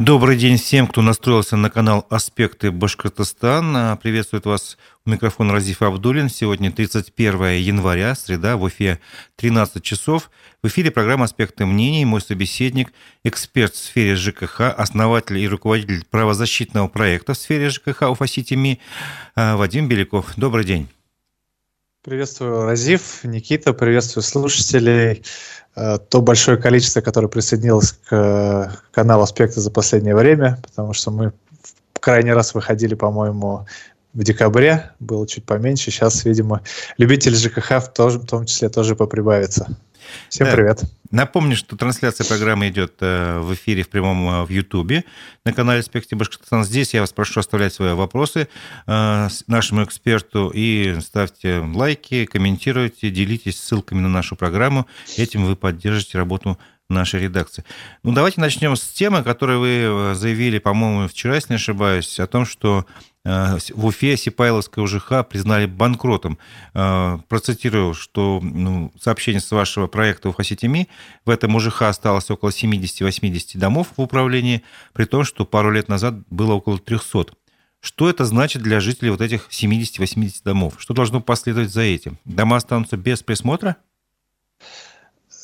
Добрый день всем, кто настроился на канал «Аспекты Башкортостана». Приветствует вас у микрофона Разиф Абдулин. Сегодня 31 января, среда, в Уфе 13 часов. В эфире программа «Аспекты мнений». Мой собеседник, эксперт в сфере ЖКХ, основатель и руководитель правозащитного проекта в сфере ЖКХ Уфа-Сити МИ Вадим Беляков. Добрый день. Приветствую, Разив, Никита, приветствую слушателей. Э, то большое количество, которое присоединилось к э, каналу «Аспекты» за последнее время, потому что мы в крайний раз выходили, по-моему, в декабре, было чуть поменьше. Сейчас, видимо, любители ЖКХ в, тоже, в том числе тоже поприбавится. Всем да. привет. Напомню, что трансляция программы идет э, в эфире в прямом э, в Ютубе на канале «Аспекты Башкортостана». Здесь я вас прошу оставлять свои вопросы э, нашему эксперту и ставьте лайки, комментируйте, делитесь ссылками на нашу программу. Этим вы поддержите работу нашей редакции. Ну, давайте начнем с темы, которую вы заявили, по-моему, вчера, если не ошибаюсь, о том, что в Уфе Сипайловская УЖХ признали банкротом. Э, процитирую, что ну, сообщение с вашего проекта Уфа-Ситими. В этом УЖХ осталось около 70-80 домов в управлении, при том, что пару лет назад было около 300. Что это значит для жителей вот этих 70-80 домов? Что должно последовать за этим? Дома останутся без присмотра?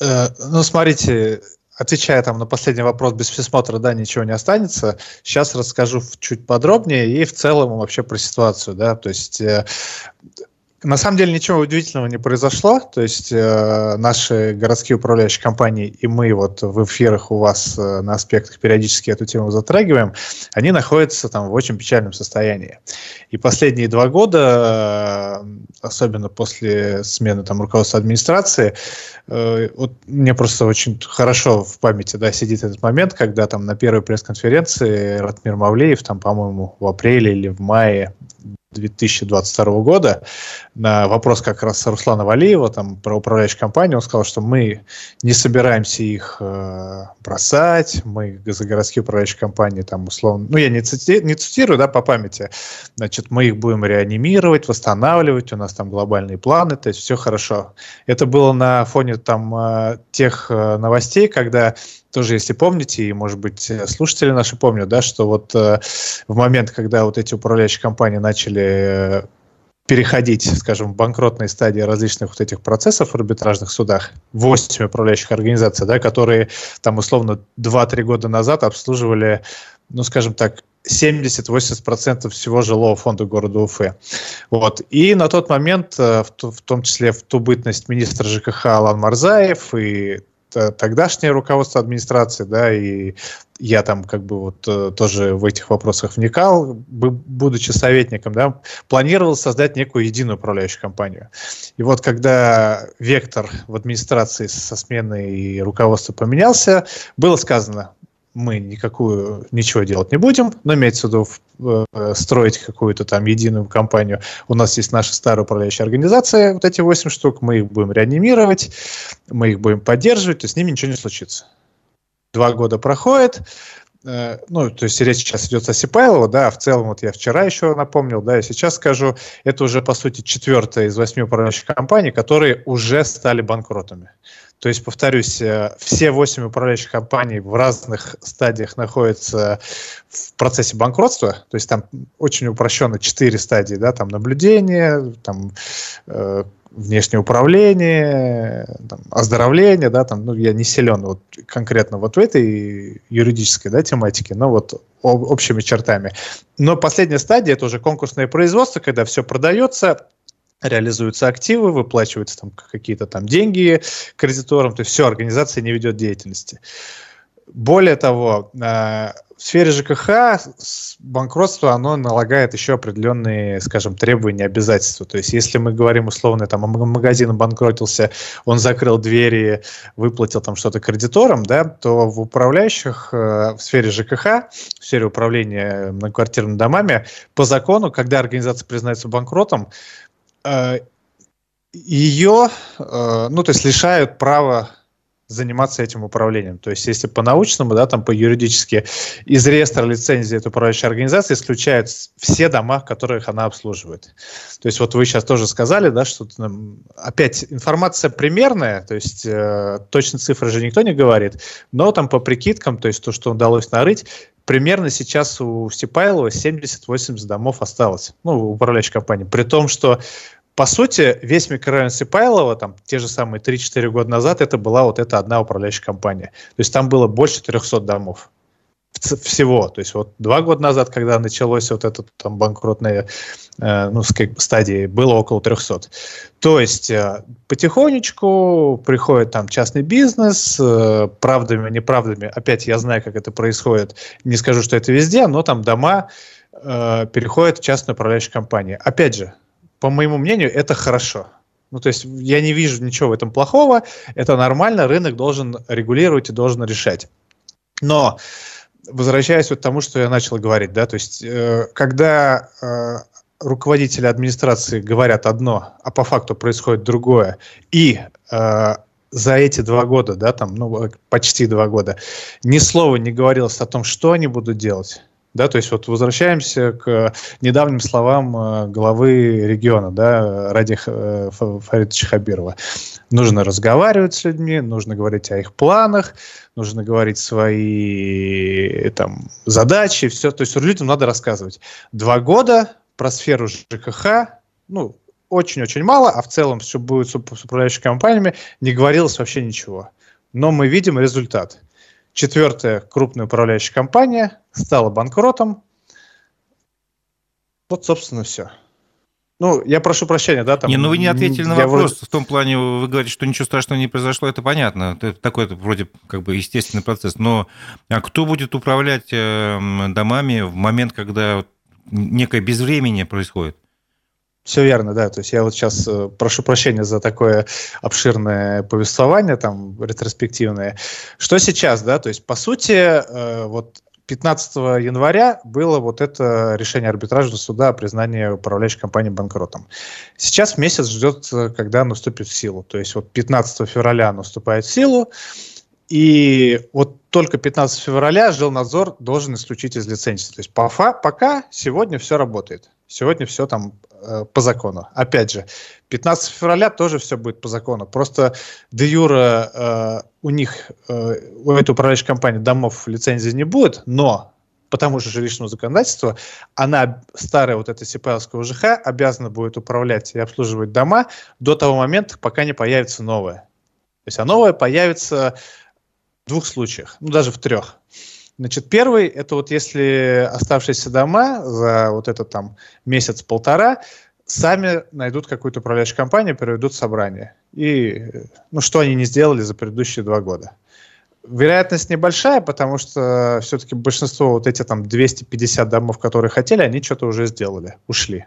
Э, ну, смотрите, отвечая там на последний вопрос, без присмотра, да, ничего не останется. Сейчас расскажу чуть подробнее и в целом вообще про ситуацию, да, то есть э, на самом деле ничего удивительного не произошло. То есть э, наши городские управляющие компании и мы вот в эфирах у вас э, на аспектах периодически эту тему затрагиваем, они находятся там в очень печальном состоянии. И последние два года, э, особенно после смены там руководства администрации, э, вот мне просто очень хорошо в памяти да, сидит этот момент, когда там на первой пресс-конференции Ратмир Мавлеев, там, по-моему, в апреле или в мае 2022 года на вопрос как раз Руслана Валиева, там, про управляющую компанию, он сказал, что мы не собираемся их э, бросать, мы за городские управляющие компании, там, условно, ну, я не, цити, не цитирую, да, по памяти, значит, мы их будем реанимировать, восстанавливать, у нас там глобальные планы, то есть все хорошо. Это было на фоне там э, тех э, новостей, когда тоже, если помните, и, может быть, слушатели наши помнят, да, что вот э, в момент, когда вот эти управляющие компании начали э, переходить, скажем, в банкротные стадии различных вот этих процессов в арбитражных судах, 8 управляющих организаций, да, которые там условно 2-3 года назад обслуживали, ну, скажем так, 70-80% всего жилого фонда города Уфы. Вот. И на тот момент, э, в том числе в ту бытность министра ЖКХ Алан Марзаев и тогдашнее руководство администрации, да, и я там как бы вот э, тоже в этих вопросах вникал, будучи советником, да, планировал создать некую единую управляющую компанию. И вот когда вектор в администрации со сменой и руководства поменялся, было сказано, мы никакую ничего делать не будем, но имеется в виду э, строить какую-то там единую компанию. У нас есть наша старая управляющая организация, вот эти 8 штук, мы их будем реанимировать, мы их будем поддерживать, то с ними ничего не случится. Два года проходит, э, ну, то есть речь сейчас идет о Сипайлово, да, а в целом, вот я вчера еще напомнил, да, и сейчас скажу, это уже, по сути, четвертая из восьми управляющих компаний, которые уже стали банкротами. То есть, повторюсь, э, все восемь управляющих компаний в разных стадиях находятся в процессе банкротства. То есть там очень упрощенно четыре стадии, да, там наблюдение, там э, внешнее управление, там, оздоровление, да, там, ну, я не силен вот конкретно вот в этой юридической, да, тематике, но вот общими чертами. Но последняя стадия это уже конкурсное производство, когда все продается, реализуются активы, выплачиваются там какие-то там деньги кредиторам, то есть все, организация не ведет деятельности. Более того, э, в сфере ЖКХ банкротство, оно налагает еще определенные, скажем, требования, обязательства. То есть, если мы говорим условно, там, магазин обанкротился, он закрыл двери, выплатил там что-то кредиторам, да, то в управляющих э, в сфере ЖКХ, в сфере управления многоквартирными домами, по закону, когда организация признается банкротом, ее, э, ну, то есть лишают права заниматься этим управлением. То есть, если по-научному, да, там по-юридически из реестра лицензии этой управляющей организации исключают все дома, которых она обслуживает. То есть, вот вы сейчас тоже сказали, да, что там, опять информация примерная, то есть э, точно цифры же никто не говорит, но там по прикидкам, то есть то, что удалось нарыть, примерно сейчас у Степайлова 70-80 домов осталось, ну, управляющей компании. При том, что по сути, весь микрорайон Сипайлова, там, те же самые 3-4 года назад, это была вот эта одна управляющая компания. То есть там было больше 300 домов всего. То есть вот два года назад, когда началось вот это там банкротная э, ну, стадии, было около 300. То есть э, потихонечку приходит там частный бизнес, э, правдами, неправдами. Опять я знаю, как это происходит. Не скажу, что это везде, но там дома э, переходят в частную управляющую компанию. Опять же, по моему мнению, это хорошо. Ну, то есть я не вижу ничего в этом плохого, это нормально, рынок должен регулировать и должен решать. Но возвращаясь вот к тому, что я начал говорить, да, то есть э, когда э, руководители администрации говорят одно, а по факту происходит другое, и э, за эти два года, да, там, ну, почти два года, ни слова не говорилось о том, что они будут делать, да, то есть вот возвращаемся к недавним словам э, главы региона, да, Ради э, Фаридовича Хабирова. Нужно разговаривать с людьми, нужно говорить о их планах, нужно говорить свои там, задачи, все. То есть людям надо рассказывать. Два года про сферу ЖКХ, ну, очень-очень мало, а в целом все будет с управляющими компаниями, не говорилось вообще ничего. Но мы видим результат. Четвертая крупная управляющая компания стала банкротом. Вот, собственно, все. Ну, я прошу прощения, да, там... Не, ну вы не ответили на вопрос. Вроде... В том плане, вы говорите, что ничего страшного не произошло, это понятно. Это такой вроде как бы естественный процесс. Но а кто будет управлять эм, домами в момент, когда некое безвремение происходит? Все верно, да. То есть я вот сейчас э, прошу прощения за такое обширное повествование, там, ретроспективное. Что сейчас, да? То есть, по сути, э, вот 15 января было вот это решение арбитражного суда о признании управляющей компании банкротом. Сейчас месяц ждет, э, когда наступит в силу. То есть вот 15 февраля наступает в силу, и вот только 15 февраля жилнадзор должен исключить из лицензии. То есть по фа, пока сегодня все работает. Сегодня все там э, по закону. Опять же, 15 февраля тоже все будет по закону. Просто де юра э, у них, э, у этой управляющей компании домов лицензии не будет, но по тому же жилищному законодательству, она, старая вот эта Сипайловская УЖХ, обязана будет управлять и обслуживать дома до того момента, пока не появится новая. То есть, а новая появится в двух случаях, ну даже в трех. Значит, первый, это вот если оставшиеся дома за вот этот там месяц-полтора сами найдут какую-то управляющую компанию, проведут собрание. И, ну, что они не сделали за предыдущие два года. Вероятность небольшая, потому что все-таки большинство вот эти там 250 домов, которые хотели, они что-то уже сделали, ушли.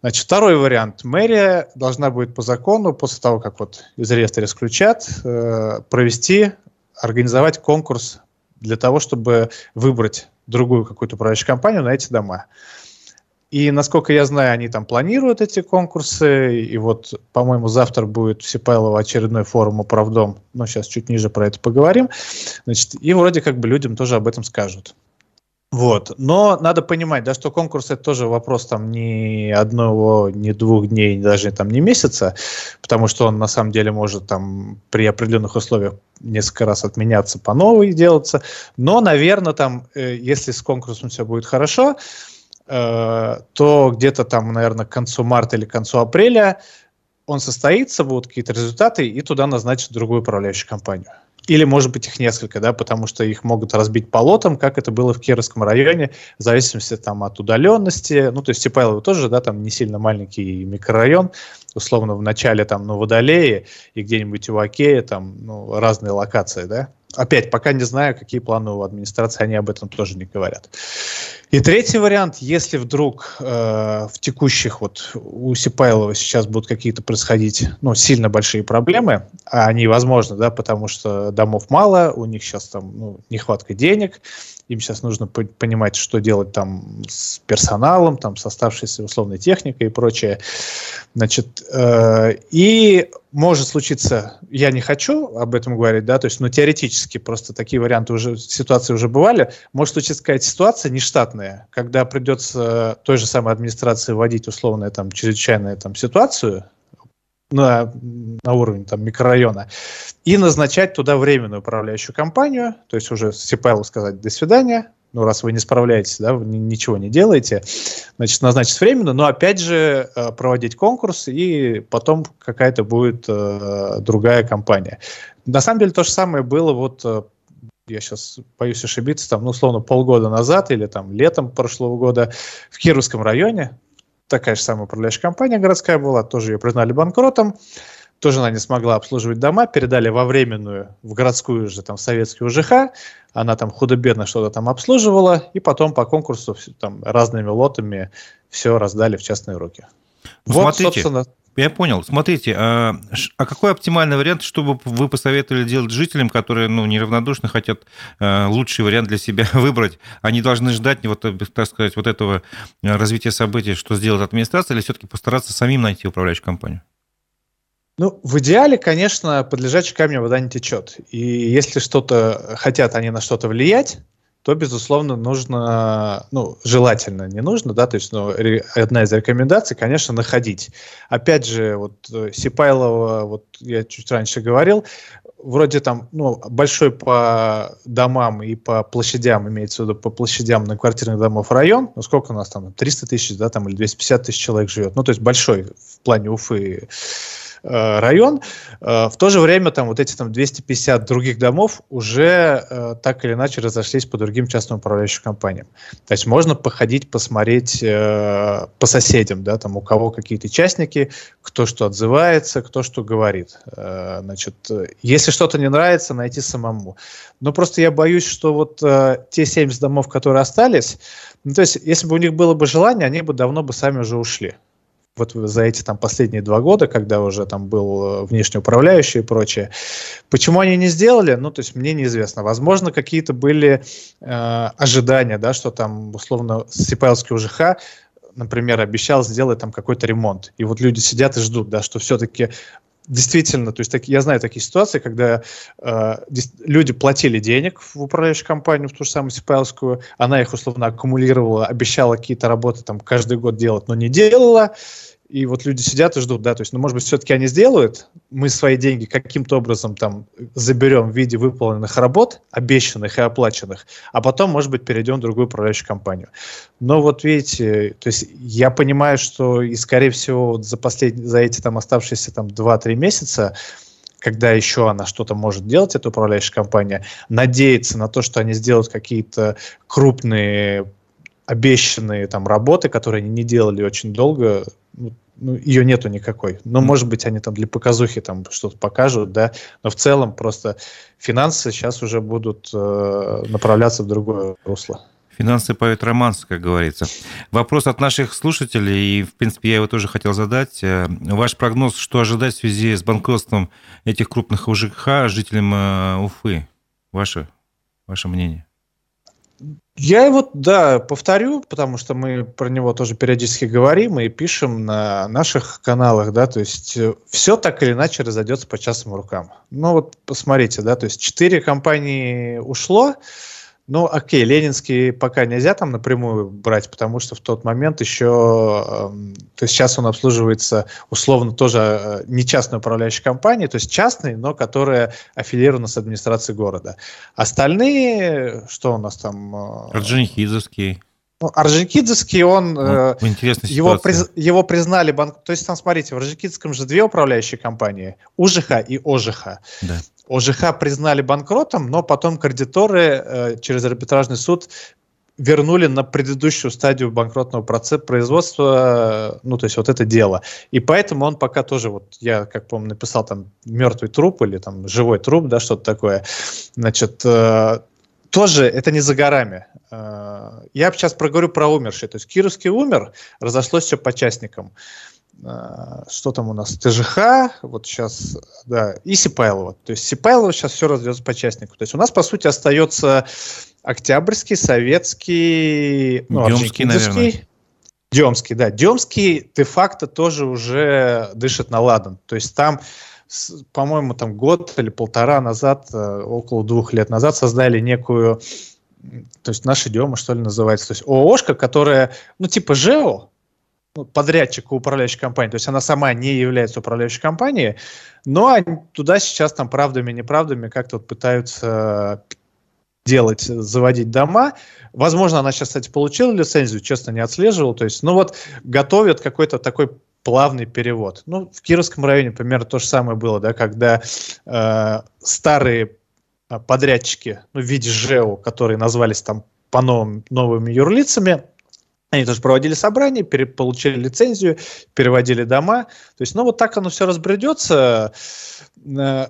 Значит, второй вариант. Мэрия должна будет по закону, после того, как вот из реестра исключат, э, провести, организовать конкурс для того, чтобы выбрать другую какую-то управляющую компанию на эти дома. И, насколько я знаю, они там планируют эти конкурсы. И вот, по-моему, завтра будет в Сипайлово очередной форум управдом. Но сейчас чуть ниже про это поговорим. Значит, и вроде как бы людям тоже об этом скажут. Вот. Но надо понимать, да, что конкурс это тоже вопрос там не одного, не двух дней, даже там не месяца, потому что он на самом деле может там при определенных условиях несколько раз отменяться по новой делаться. Но, наверное, там, э, если с конкурсом все будет хорошо, э, то где-то там, наверное, к концу марта или к концу апреля он состоится, будут какие-то результаты, и туда назначат другую управляющую компанию. Или, может быть, их несколько, да, потому что их могут разбить по лотам, как это было в Кировском районе, в зависимости там, от удаленности. Ну, то есть Степайлово тоже, да, там не сильно маленький микрорайон, условно, в начале там на Водолее и где-нибудь у Окея, там, ну, разные локации, да. Опять, пока не знаю, какие планы у администрации, они об этом тоже не говорят. И третий вариант, если вдруг э, в текущих, вот у Сипайлова сейчас будут какие-то происходить, ну, сильно большие проблемы, а они возможны, да, потому что домов мало, у них сейчас там ну, нехватка денег, им сейчас нужно понимать, что делать там с персоналом, там с оставшейся условной техникой и прочее. Значит, э, и может случиться, я не хочу об этом говорить, да, то есть, но теоретически просто такие варианты уже, ситуации уже бывали, может случиться какая-то ситуация нештатная, когда придется той же самой администрации вводить условную там чрезвычайную там ситуацию, на, на уровне там, микрорайона, и назначать туда временную управляющую компанию, то есть уже Сипайлу сказать «до свидания», ну, раз вы не справляетесь, да, вы ничего не делаете, значит, назначить временно, но опять же э, проводить конкурс, и потом какая-то будет э, другая компания. На самом деле то же самое было вот э, я сейчас боюсь ошибиться, там, ну, условно, полгода назад или там летом прошлого года в Кировском районе такая же самая управляющая компания городская была, тоже ее признали банкротом, тоже она не смогла обслуживать дома, передали во временную, в городскую же, там, советскую ЖХ, она там худо-бедно что-то там обслуживала, и потом по конкурсу там разными лотами все раздали в частные руки. Ну, вот, смотрите, собственно... Я понял. Смотрите, а, а какой оптимальный вариант, чтобы вы посоветовали делать жителям, которые ну, неравнодушно хотят а, лучший вариант для себя выбрать? Они должны ждать, вот, так сказать, вот этого развития событий, что сделает администрация, или все-таки постараться самим найти управляющую компанию? Ну, в идеале, конечно, под лежачий камень вода не течет. И если что-то хотят они на что-то влиять, то, безусловно, нужно, ну, желательно не нужно, да, то есть, ну, одна из рекомендаций, конечно, находить. Опять же, вот э, Сипайлова, вот я чуть раньше говорил, вроде там, ну, большой по домам и по площадям, имеется в виду по площадям на квартирных домов район, ну, сколько у нас там, 300 тысяч, да, там, или 250 тысяч человек живет, ну, то есть большой в плане Уфы Э, район. Э, в то же время там вот эти там 250 других домов уже э, так или иначе разошлись по другим частным управляющим компаниям. То есть можно походить, посмотреть по соседям, да, там у кого какие-то частники, кто что отзывается, кто что говорит. Значит, если что-то не нравится, найти самому. Но просто я боюсь, что вот те 70 домов, которые остались, ну, то есть если бы у них было бы желание, они бы давно бы сами уже ушли вот за эти там последние два года, когда уже там был э, внешний управляющий и прочее. Почему они не сделали? Ну, то есть мне неизвестно. Возможно, какие-то были э, ожидания, да, что там условно Сипайловский УЖХ например, обещал сделать там какой-то ремонт. И вот люди сидят и ждут, да, что все-таки действительно, то есть так, я знаю такие ситуации, когда э, люди платили денег в управляющую компанию, в ту же самую Сипайловскую, она их условно аккумулировала, обещала какие-то работы там каждый год делать, но не делала, и вот люди сидят и ждут, да, то есть, ну, может быть, все-таки они сделают, мы свои деньги каким-то образом там заберем в виде выполненных работ, обещанных и оплаченных, а потом, может быть, перейдем в другую управляющую компанию. Но вот видите, то есть я понимаю, что и, скорее всего, вот за, последние, за эти там оставшиеся там 2-3 месяца когда еще она что-то может делать, эта управляющая компания, надеяться на то, что они сделают какие-то крупные обещанные там работы, которые они не делали очень долго, ну, ну, ее нету никакой. Но, может быть, они там для показухи там что-то покажут, да, но в целом просто финансы сейчас уже будут э, направляться в другое русло. Финансы поют романс, как говорится. Вопрос от наших слушателей, и, в принципе, я его тоже хотел задать. Э, ваш прогноз, что ожидать в связи с банкротством этих крупных УЖК жителям э, Уфы? Ваше, ваше мнение? Я его, да, повторю, потому что мы про него тоже периодически говорим и пишем на наших каналах, да, то есть э, все так или иначе разойдется по частным рукам. Ну вот посмотрите, да, то есть четыре компании ушло, ну, окей, Ленинский пока нельзя там напрямую брать, потому что в тот момент еще, э, то есть сейчас он обслуживается условно тоже э, не частной управляющей компанией, то есть частной, но которая аффилирована с администрацией города. Остальные, что у нас там? Э, Орджоникидзевский. Ну, Орджоникидзевский, он... Ну, э, его, приз, его признали банк... То есть там, смотрите, в Орджоникидзевском же две управляющие компании. УЖХ и ОЖХ. Да. ОЖХ признали банкротом, но потом кредиторы э, через арбитражный суд вернули на предыдущую стадию банкротного процесса производства, э, ну, то есть вот это дело. И поэтому он пока тоже, вот я, как помню, написал там мертвый труп или там живой труп, да, что-то такое. Значит, э, тоже это не за горами. Э, я сейчас проговорю про умершие. То есть Кировский умер, разошлось все по частникам. Что там у нас, ТЖХ, вот сейчас, да, и Сипайлова. То есть Сипайлова сейчас все раздается по частнику. То есть у нас, по сути, остается Октябрьский, Советский, ну, Демский, наверное. Демский, да. Демский де-факто тоже уже дышит на ладан. То есть там, по-моему, там год или полтора назад, э, около двух лет назад создали некую, то есть наша Дема, что ли, называется, то есть ООшка, которая, ну, типа ЖЭО, ну, подрядчик управляющей компании, то есть она сама не является управляющей компанией, но туда сейчас там правдами-неправдами как-то вот пытаются делать, заводить дома. Возможно, она сейчас, кстати, получила лицензию, честно, не отслеживал. То есть, ну вот, готовят какой-то такой плавный перевод. Ну, в Кировском районе примерно то же самое было, да, когда э, старые э, подрядчики, ну, в виде ЖЭО, которые назвались там по новым, новыми юрлицами, они тоже проводили собрания, пере, получили лицензию, переводили дома. То есть, ну, вот так оно все разбредется. Э,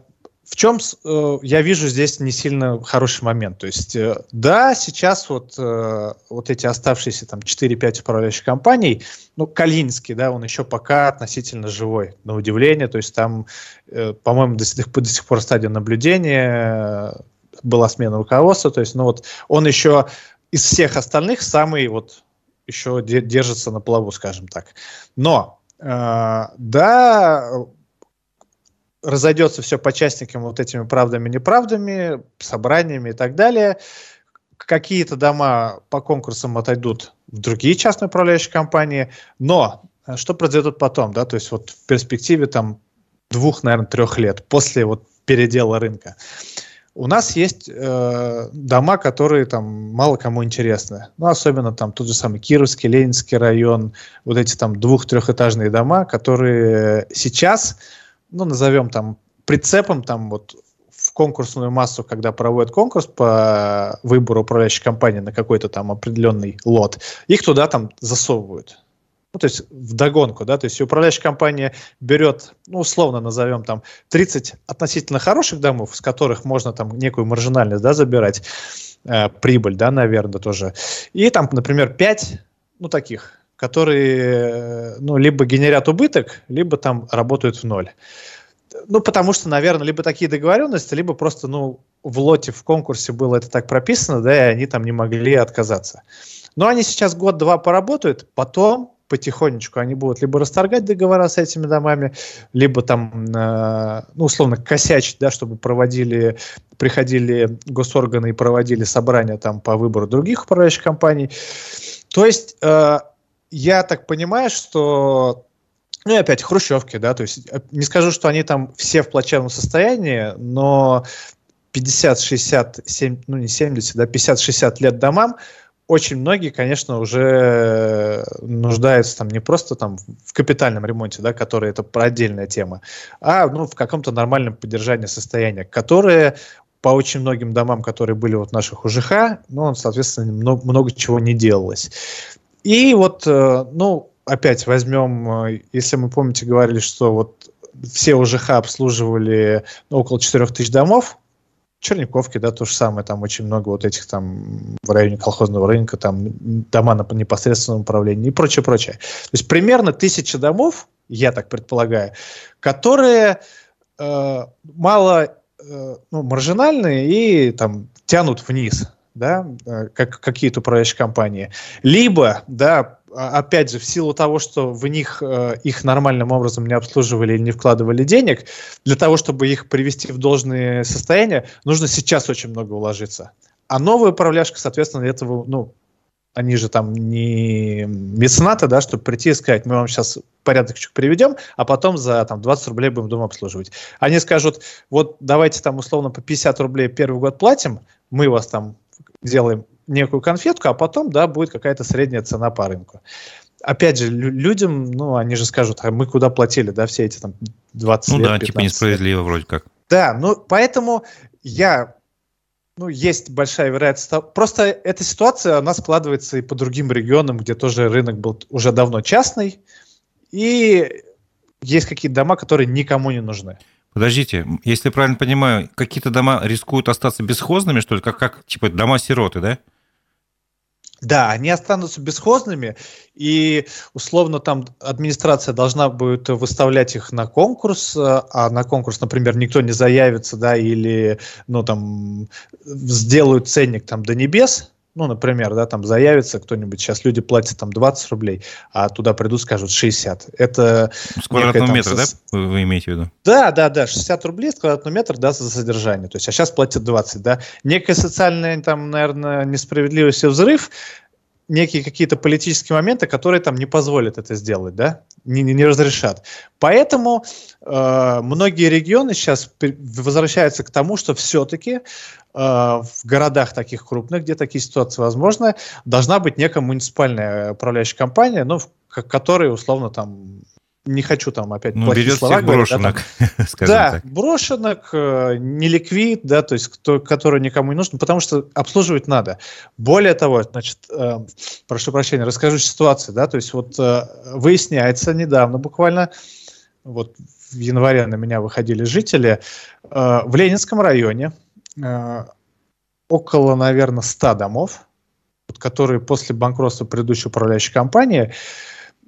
в чем э, я вижу здесь не сильно хороший момент. То есть, э, да, сейчас вот, э, вот эти оставшиеся там 4-5 управляющих компаний, ну, Калинский, да, он еще пока относительно живой, на удивление. То есть там, э, по-моему, до, до, до сих пор стадия наблюдения, э, была смена руководства. То есть, ну вот, он еще из всех остальных самый вот еще держится на плаву, скажем так. Но, э, да, разойдется все по частникам вот этими правдами-неправдами, собраниями и так далее. Какие-то дома по конкурсам отойдут в другие частные управляющие компании, но э, что произойдет потом, да, то есть вот в перспективе там двух, наверное, трех лет после вот передела рынка. У нас есть э, дома, которые там мало кому интересны. Ну, особенно там тот же самый Кировский, Ленинский район, вот эти там двух-трехэтажные дома, которые сейчас ну, назовем там прицепом там вот в конкурсную массу, когда проводят конкурс по выбору управляющей компании на какой-то там определенный лот, их туда там засовывают. Ну, то есть в догонку, да, то есть управляющая компания берет, ну, условно назовем там 30 относительно хороших домов, с которых можно там некую маржинальность, да, забирать, э, прибыль, да, наверное, тоже, и там, например, 5, ну, таких, которые, ну, либо генерят убыток, либо там работают в ноль. Ну, потому что, наверное, либо такие договоренности, либо просто, ну, в лоте, в конкурсе было это так прописано, да, и они там не могли отказаться. Но они сейчас год-два поработают, потом потихонечку они будут либо расторгать договора с этими домами, либо там, э, ну, условно, косячить, да, чтобы проводили, приходили госорганы и проводили собрания там по выбору других управляющих компаний. То есть э, я так понимаю, что ну и опять хрущевки, да, то есть э, не скажу, что они там все в плачевном состоянии, но 50, 60, 7, ну не 70, да, 50-60 лет домам очень многие, конечно, уже нуждаются там не просто там в капитальном ремонте, да, который это отдельная тема, а ну, в каком-то нормальном поддержании состояния, которое по очень многим домам, которые были вот наших УЖХ, ну, соответственно, много, много чего не делалось. И вот, э, ну, опять возьмем, э, если мы помните, говорили, что вот все УЖХ обслуживали около 4 тысяч домов, Черниковки, да, то же самое, там очень много вот этих там в районе колхозного рынка, там дома на непосредственном управлении и прочее, прочее. То есть примерно тысяча домов, я так предполагаю, которые э, мало э, ну, маржинальные и там тянут вниз да, э, как какие-то управляющие компании, либо, да, опять же, в силу того, что в них э, их нормальным образом не обслуживали или не вкладывали денег, для того, чтобы их привести в должное состояние, нужно сейчас очень много уложиться. А новая управляшка, соответственно, этого, ну, они же там не меценаты, да, чтобы прийти и сказать, мы вам сейчас порядочек приведем, а потом за там, 20 рублей будем дом обслуживать. Они скажут, вот давайте там условно по 50 рублей первый год платим, мы вас там сделаем некую конфетку, а потом, да, будет какая-то средняя цена по рынку. Опять же, людям, ну, они же скажут, а мы куда платили, да, все эти там 20 ну, лет, Ну да, типа несправедливо лет. вроде как. Да, ну, поэтому я ну, есть большая вероятность. Просто эта ситуация, она складывается и по другим регионам, где тоже рынок был уже давно частный, и есть какие-то дома, которые никому не нужны. Подождите, если я правильно понимаю, какие-то дома рискуют остаться бесхозными, что ли, как, как типа дома-сироты, да? Да, они останутся бесхозными, и условно там администрация должна будет выставлять их на конкурс, а на конкурс, например, никто не заявится, да, или, ну, там, сделают ценник там до небес, ну, например, да, там заявится кто-нибудь, сейчас люди платят там 20 рублей, а туда придут, скажут 60. Это... С квадратного некая, метра, со... да, вы имеете в виду? Да, да, да, 60 рублей с квадратного метра, да, за содержание. То есть, а сейчас платят 20, да. Некая социальная, там, наверное, несправедливость и взрыв, некие какие-то политические моменты, которые там не позволят это сделать, да, не, не, не разрешат. Поэтому э, многие регионы сейчас возвращаются к тому, что все-таки э, в городах таких крупных, где такие ситуации возможны, должна быть некая муниципальная управляющая компания, ну, которая условно там не хочу там опять ну, плохие слова говорить. брошенок, да, там, скажем да, так. брошенок, э, неликвид, да, то есть кто, который никому не нужен, потому что обслуживать надо. Более того, значит, э, прошу прощения, расскажу ситуацию, да, то есть вот э, выясняется недавно буквально, вот в январе на меня выходили жители, э, в Ленинском районе э, около, наверное, 100 домов, которые после банкротства предыдущей управляющей компании а,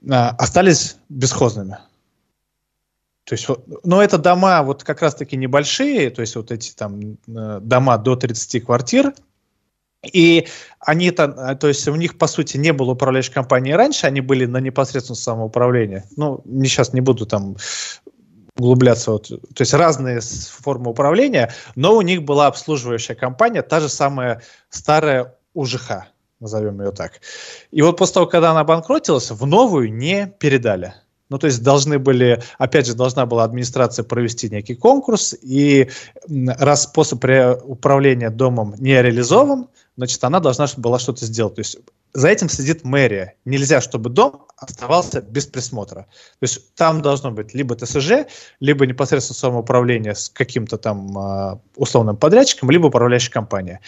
остались бесхозными. То есть, но это дома вот как раз-таки небольшие, то есть вот эти там э, дома до 30 квартир, и они там, э, то есть у них по сути не было управляющей компании раньше, они были на непосредственном самоуправлении. Ну, не сейчас не буду там углубляться, вот, то есть разные формы управления, но у них была обслуживающая компания, та же самая старая УЖХ назовем ее так. И вот после того, когда она обанкротилась, в новую не передали. Ну, то есть должны были, опять же, должна была администрация провести некий конкурс, и раз способ управления домом не реализован, значит, она должна была что-то сделать. То есть за этим следит мэрия. Нельзя, чтобы дом оставался без присмотра. То есть там должно быть либо ТСЖ, либо непосредственно самоуправление с каким-то там э, условным подрядчиком, либо управляющая компания.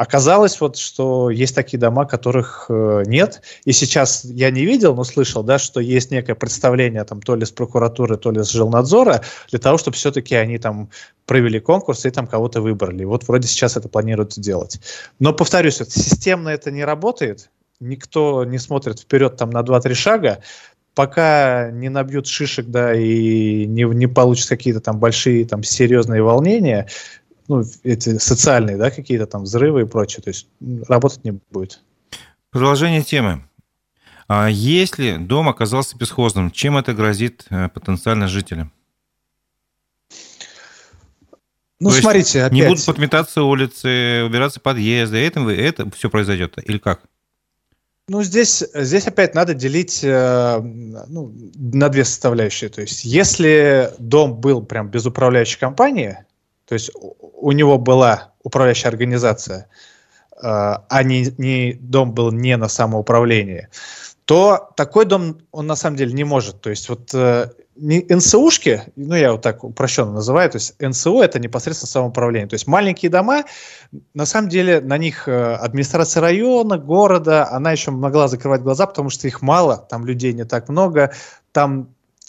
Оказалось вот, что есть такие дома, которых э, нет. И сейчас я не видел, но слышал, да, что есть некое представление там то ли с прокуратуры, то ли с жилнадзора для того, чтобы все-таки они там провели конкурс и там кого-то выбрали. Вот вроде сейчас это планируют сделать. Но повторюсь, это, системно это не работает никто не смотрит вперед там на 2-3 шага, пока не набьют шишек, да, и не, не получат какие-то там большие, там, серьезные волнения, ну, эти социальные, да, какие-то там взрывы и прочее, то есть работать не будет. Продолжение темы. А если дом оказался бесхозным, чем это грозит э, потенциально жителям? Ну, То смотрите, опять... Не будут подметаться улицы, убираться подъезды, это, это все произойдет, или как? Ну, здесь, здесь опять надо делить э, ну, на две составляющие. То есть, если дом был прям без управляющей компании, то есть у него была управляющая организация, э, а не, не дом был не на самоуправлении, то такой дом он на самом деле не может. То есть вот э, НСУшки, ну я вот так упрощенно называю, то есть НСУ это непосредственно самоуправление. То есть маленькие дома, на самом деле на них э, администрация района, города, она еще могла закрывать глаза, потому что их мало, там людей не так много, там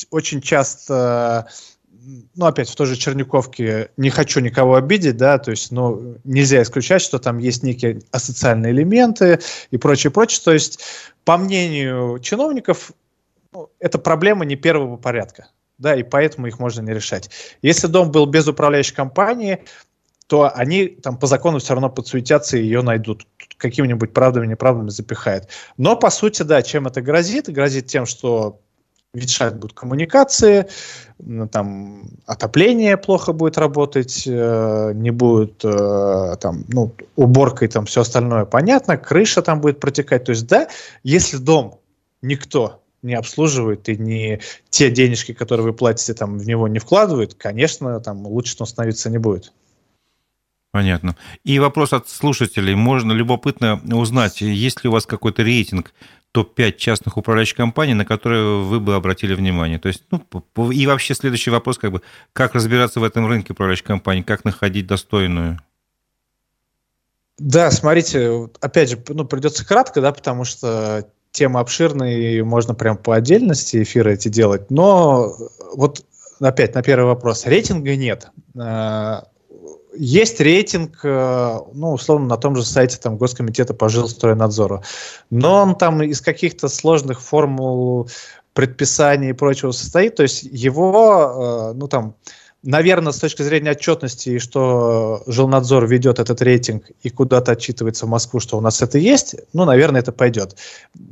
очень часто ну, опять в той же Черняковке не хочу никого обидеть, да, то есть, ну, нельзя исключать, что там есть некие асоциальные элементы и прочее, прочее. То есть, по мнению чиновников, ну, это проблема не первого порядка, да, и поэтому их можно не решать. Если дом был без управляющей компании, то они там по закону все равно подсуетятся и ее найдут. Какими-нибудь правдами, неправдами запихают. Но, по сути, да, чем это грозит? Грозит тем, что ветшать будут коммуникации, там отопление плохо будет работать, э, не будет э, там, ну, уборкой там все остальное понятно, крыша там будет протекать. То есть, да, если дом никто не обслуживает и не те денежки, которые вы платите, там в него не вкладывают, конечно, там лучше он становиться не будет. Понятно. И вопрос от слушателей. Можно любопытно узнать, есть ли у вас какой-то рейтинг топ-5 частных управляющих компаний, на которые вы бы обратили внимание? То есть, ну, и вообще следующий вопрос, как бы, как разбираться в этом рынке управляющих компаний, как находить достойную? Да, смотрите, опять же, ну, придется кратко, да, потому что тема обширная, и можно прям по отдельности эфиры эти делать. Но вот опять на первый вопрос. Рейтинга нет. Есть рейтинг, э, ну, условно, на том же сайте там, Госкомитета по жилстройнадзору. Но он там из каких-то сложных формул предписаний и прочего состоит. То есть его, э, ну, там, наверное, с точки зрения отчетности, что жилнадзор ведет этот рейтинг и куда-то отчитывается в Москву, что у нас это есть, ну, наверное, это пойдет.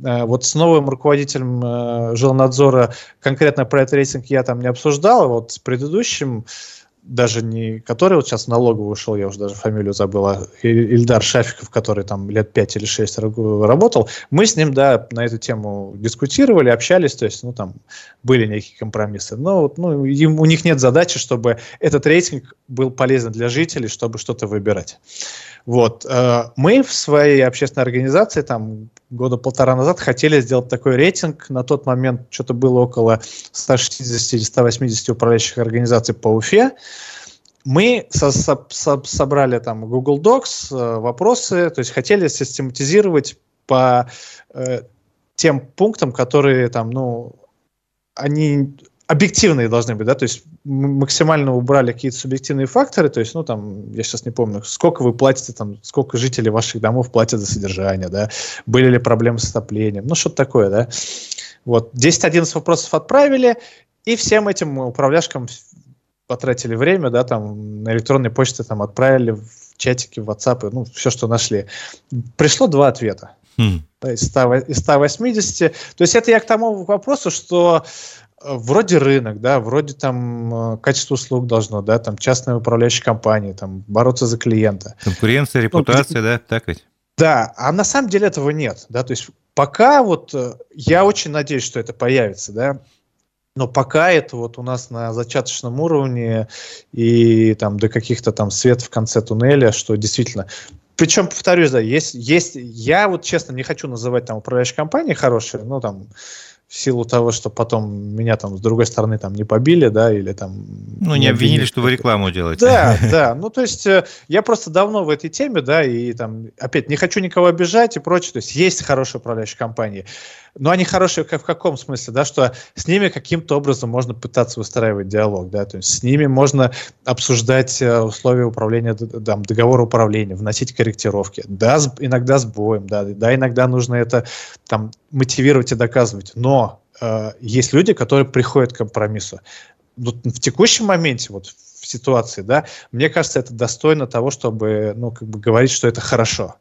Э, вот с новым руководителем жилнадзора конкретно про этот рейтинг я там не обсуждал, вот с предыдущим даже не который вот сейчас налоговый ушел, я уже даже фамилию забыла, Ильдар Шафиков, который там лет 5 или 6 работал, мы с ним, да, на эту тему дискутировали, общались, то есть, ну, там были некие компромиссы. Но вот, ну, им, у них нет задачи, чтобы этот рейтинг был полезен для жителей, чтобы что-то выбирать. Вот. Э, мы в своей общественной организации там года полтора назад хотели сделать такой рейтинг. На тот момент что-то было около 160 или 180 управляющих организаций по Уфе. Мы со со со собрали там Google Docs э, вопросы, то есть хотели систематизировать по э, тем пунктам, которые там, ну, они объективные должны быть, да, то есть максимально убрали какие-то субъективные факторы, то есть, ну, там, я сейчас не помню, сколько вы платите, там, сколько жителей ваших домов платят за содержание, да, были ли проблемы с отоплением, ну, что-то такое, да. Вот, 10-11 вопросов отправили, и всем этим управляшкам потратили время, да, там, на электронной почте там отправили в чатики, в WhatsApp, ну, все, что нашли. Пришло два ответа. Хм. Да, из, 100, из 180. То есть это я к тому вопросу, что вроде рынок, да, вроде там э, качество услуг должно, да, там частная управляющая компания, там бороться за клиента. Конкуренция, ну, репутация, ну, да, так ведь? Да, а на самом деле этого нет, да, то есть пока вот э, я очень надеюсь, что это появится, да, но пока это вот у нас на зачаточном уровне и там до каких-то там свет в конце туннеля, что действительно причем, повторюсь, да, есть, есть, я вот честно не хочу называть там управляющие компании хорошие, ну там, в силу того, что потом меня там с другой стороны там не побили, да, или там... Ну, не обвинили, что вы рекламу делаете. Да, да, ну, то есть э, я просто давно в этой теме, да, и там, опять, не хочу никого обижать и прочее, то есть есть хорошие управляющие компании, но они хорошие в каком смысле, да, что с ними каким-то образом можно пытаться выстраивать диалог, да, то есть с ними можно обсуждать э, условия управления, там, договора управления, вносить корректировки, да, иногда с боем, да, да, иногда нужно это там мотивировать и доказывать, но э, есть люди, которые приходят к компромиссу. Вот в текущем моменте, вот в ситуации, да, мне кажется, это достойно того, чтобы, ну, как бы говорить, что это хорошо.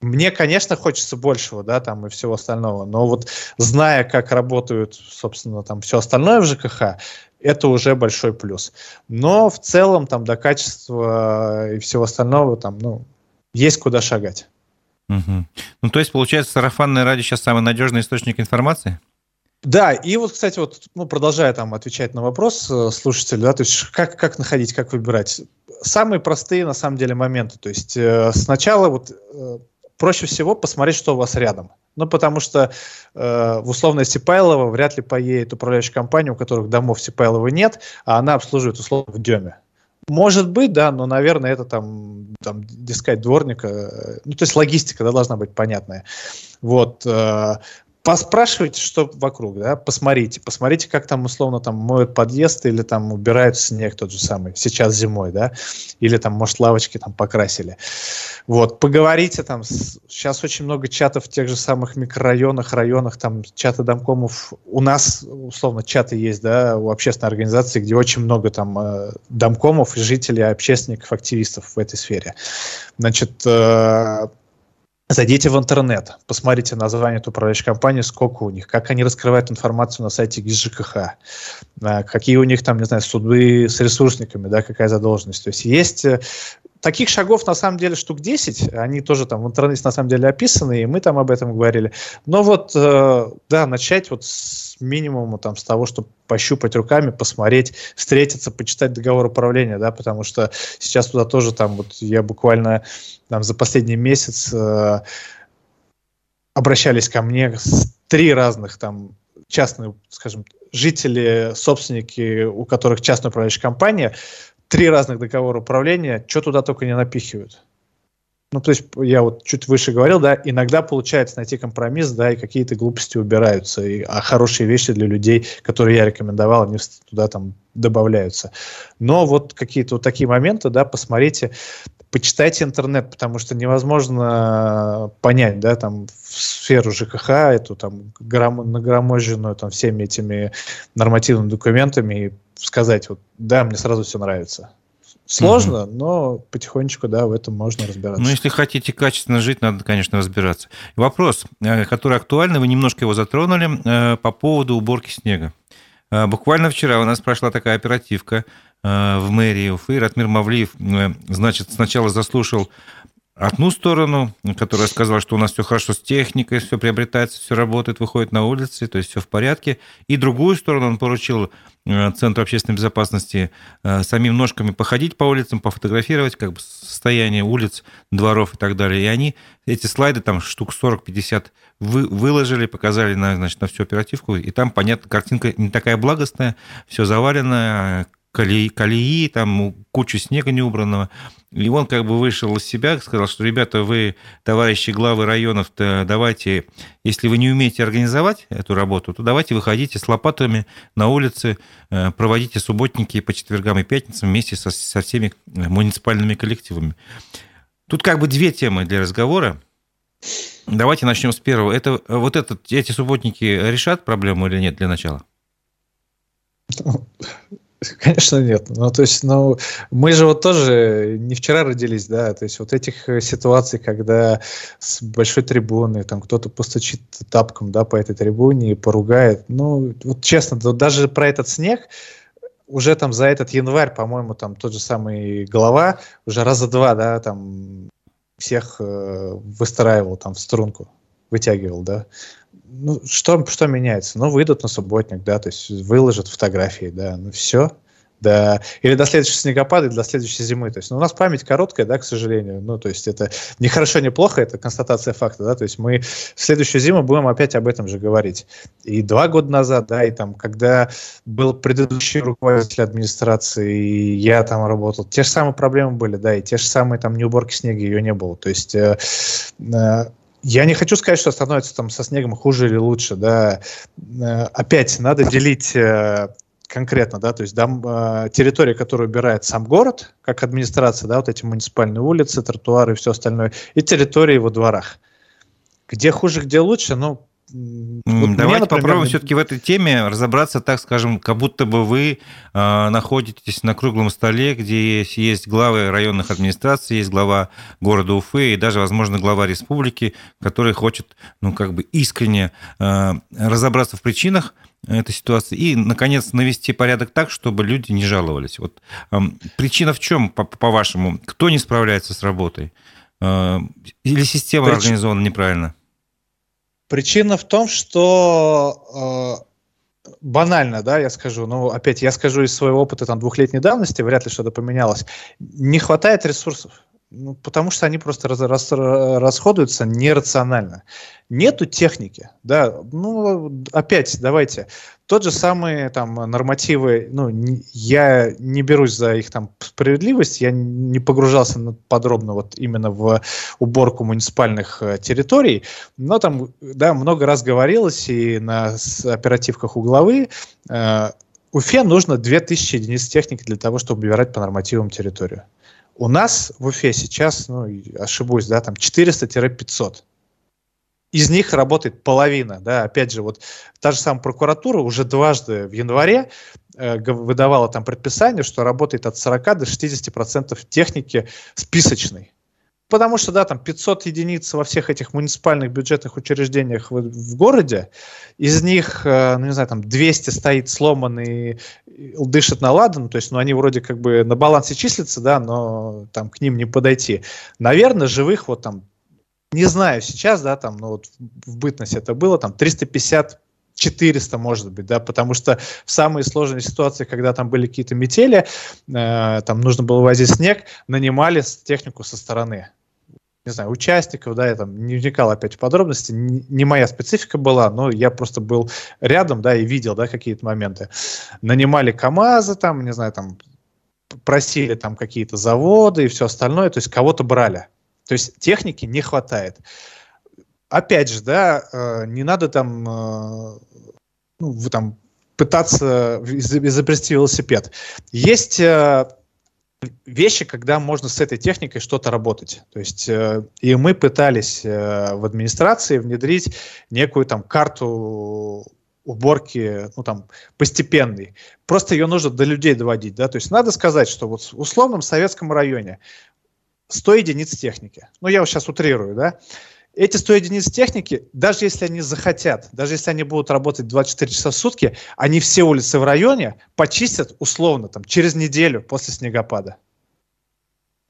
Мне, конечно, хочется большего, да, там и всего остального, но вот зная, как работают, собственно, там все остальное в ЖКХ, это уже большой плюс. Но в целом там до качества и всего остального там, ну, есть куда шагать. Угу. Ну, то есть, получается, сарафанное радио сейчас самый надежный источник информации? Да, и вот, кстати, вот, ну, продолжая там отвечать на вопрос э, слушателя, да, то есть как, как находить, как выбирать. Самые простые, на самом деле, моменты. То есть э, сначала вот э, проще всего посмотреть, что у вас рядом. Ну, потому что э, в условной Сипайлово вряд ли поедет управляющая компания, у которых домов Сипайлова нет, а она обслуживает условно в Деме. Может быть, да, но, наверное, это там, там искать дворника. Э, ну, то есть логистика да, должна быть понятная. Вот. Э, поспрашивайте, что вокруг, да, посмотрите, посмотрите, как там условно там моют подъезд или там убирают снег тот же самый, сейчас зимой, да, или там, может, лавочки там покрасили. Вот, поговорите там, с... сейчас очень много чатов в тех же самых микрорайонах, районах, там чаты домкомов, у нас, условно, чаты есть, да, у общественной организации, где очень много там э, домкомов, жителей, общественников, активистов в этой сфере. Значит, э, Зайдите в интернет, посмотрите название этой управляющей компании, сколько у них, как они раскрывают информацию на сайте ГИС-ЖКХ, а, какие у них там, не знаю, суды с ресурсниками, да, какая задолженность. То есть есть э, таких шагов на самом деле штук 10, они тоже там в интернете на самом деле описаны, и мы там об этом говорили. Но вот, э, да, начать вот с минимума, там, с того, чтобы пощупать руками, посмотреть, встретиться, почитать договор управления, да, потому что сейчас туда тоже там, вот я буквально там за последний месяц э, обращались ко мне с три разных там частные, скажем, жители, собственники, у которых частная управляющая компания, три разных договора управления, что туда только не напихивают. Ну, то есть, я вот чуть выше говорил, да, иногда получается найти компромисс, да, и какие-то глупости убираются, и, а хорошие вещи для людей, которые я рекомендовал, они туда там добавляются. Но вот какие-то вот такие моменты, да, посмотрите, почитайте интернет, потому что невозможно понять, да, там, в сферу ЖКХ, эту там грам, нагроможденную там всеми этими нормативными документами и сказать, вот, да, мне сразу все нравится. Сложно, угу. но потихонечку, да, в этом можно разбираться. Ну, если хотите качественно жить, надо, конечно, разбираться. Вопрос, э, который актуальный, вы немножко его затронули, э, по поводу уборки снега. Э, буквально вчера у нас прошла такая оперативка в мэрии Уфы. Ратмир Мавлиев, значит, сначала заслушал одну сторону, которая сказала, что у нас все хорошо с техникой, все приобретается, все работает, выходит на улицы, то есть все в порядке. И другую сторону он поручил э, Центру общественной безопасности э, самим ножками походить по улицам, пофотографировать как бы состояние улиц, дворов и так далее. И они эти слайды, там штук 40-50, вы, выложили, показали на, значит, на всю оперативку, и там, понятно, картинка не такая благостная, все завалено, колеи, колеи, там кучу снега неубранного. И он как бы вышел из себя, сказал, что, ребята, вы, товарищи главы районов, то давайте, если вы не умеете организовать эту работу, то давайте выходите с лопатами на улицы, э, проводите субботники по четвергам и пятницам вместе со, со всеми э, муниципальными коллективами. Тут как бы две темы для разговора. Давайте начнем с первого. Это, вот этот, эти субботники решат проблему или нет для начала? Конечно, нет. Ну, то есть, ну, мы же вот тоже не вчера родились, да, то есть вот этих э, ситуаций, когда с большой трибуны там кто-то постучит тапком, да, по этой трибуне и поругает, ну, вот честно, даже про этот снег, уже там за этот январь, по-моему, там тот же самый глава уже раза два, да, там всех э, выстраивал там в струнку, вытягивал, да ну, что, что меняется? Ну, выйдут на субботник, да, то есть выложат фотографии, да, ну все. Да, или до следующего снегопада, или до следующей зимы. То есть, ну, у нас память короткая, да, к сожалению. Ну, то есть, это не хорошо, не плохо, это констатация факта, да. То есть, мы в следующую зиму будем опять об этом же говорить. И два года назад, да, и там, когда был предыдущий руководитель администрации, и я там работал, те же самые проблемы были, да, и те же самые там не уборки снега, ее не было. То есть, э, э, я не хочу сказать, что становится там со снегом хуже или лучше, да. Э, опять надо делить э, конкретно, да, то есть да, э, территория, которую убирает сам город, как администрация, да, вот эти муниципальные улицы, тротуары и все остальное, и территории во дворах. Где хуже, где лучше, ну, вот Давайте например, попробуем все-таки в этой теме разобраться, так скажем, как будто бы вы э, находитесь на круглом столе, где есть, есть главы районных администраций, есть глава города Уфы и даже, возможно, глава республики, который хочет, ну, как бы искренне э, разобраться в причинах этой ситуации и, наконец, навести порядок так, чтобы люди не жаловались. Вот э, причина в чем, по-вашему? Кто не справляется с работой? Э, или система Прич... организована неправильно? Причина в том, что э, банально, да, я скажу, ну, опять, я скажу из своего опыта там двухлетней давности, вряд ли что-то поменялось, не хватает ресурсов. Ну, потому что они просто раз, раз, расходуются нерационально. Нету техники, да, ну, опять, давайте, тот же самый там нормативы, ну, не, я не берусь за их там справедливость, я не погружался подробно вот именно в уборку муниципальных э, территорий, но там, да, много раз говорилось и на оперативках у главы, э, Уфе нужно 2000 единиц техники для того, чтобы убирать по нормативам территорию. У нас в Уфе сейчас, ну, ошибусь, да, там 400-500. Из них работает половина, да, опять же, вот та же самая прокуратура уже дважды в январе э, выдавала там предписание, что работает от 40 до 60 процентов техники списочной. Потому что, да, там 500 единиц во всех этих муниципальных бюджетных учреждениях в, в городе, из них, э, ну, не знаю, там 200 стоит сломанный, дышит на ладан, то есть, ну, они вроде как бы на балансе числятся, да, но там к ним не подойти. Наверное, живых вот там, не знаю сейчас, да, там, ну, вот в бытность это было, там 350 400, может быть, да, потому что в самые сложные ситуации, когда там были какие-то метели, э, там нужно было возить снег, нанимали технику со стороны не знаю, участников, да, я там не вникал опять в подробности, не, моя специфика была, но я просто был рядом, да, и видел, да, какие-то моменты. Нанимали КАМАЗы там, не знаю, там просили там какие-то заводы и все остальное, то есть кого-то брали. То есть техники не хватает. Опять же, да, э, не надо там, э, ну, вы там пытаться изобрести велосипед. Есть э, вещи, когда можно с этой техникой что-то работать. То есть, э, и мы пытались э, в администрации внедрить некую там карту уборки, ну там, постепенной. Просто ее нужно до людей доводить, да, то есть надо сказать, что вот в условном советском районе 100 единиц техники, ну я вот сейчас утрирую, да, эти 100 единиц техники, даже если они захотят, даже если они будут работать 24 часа в сутки, они все улицы в районе почистят условно там, через неделю после снегопада.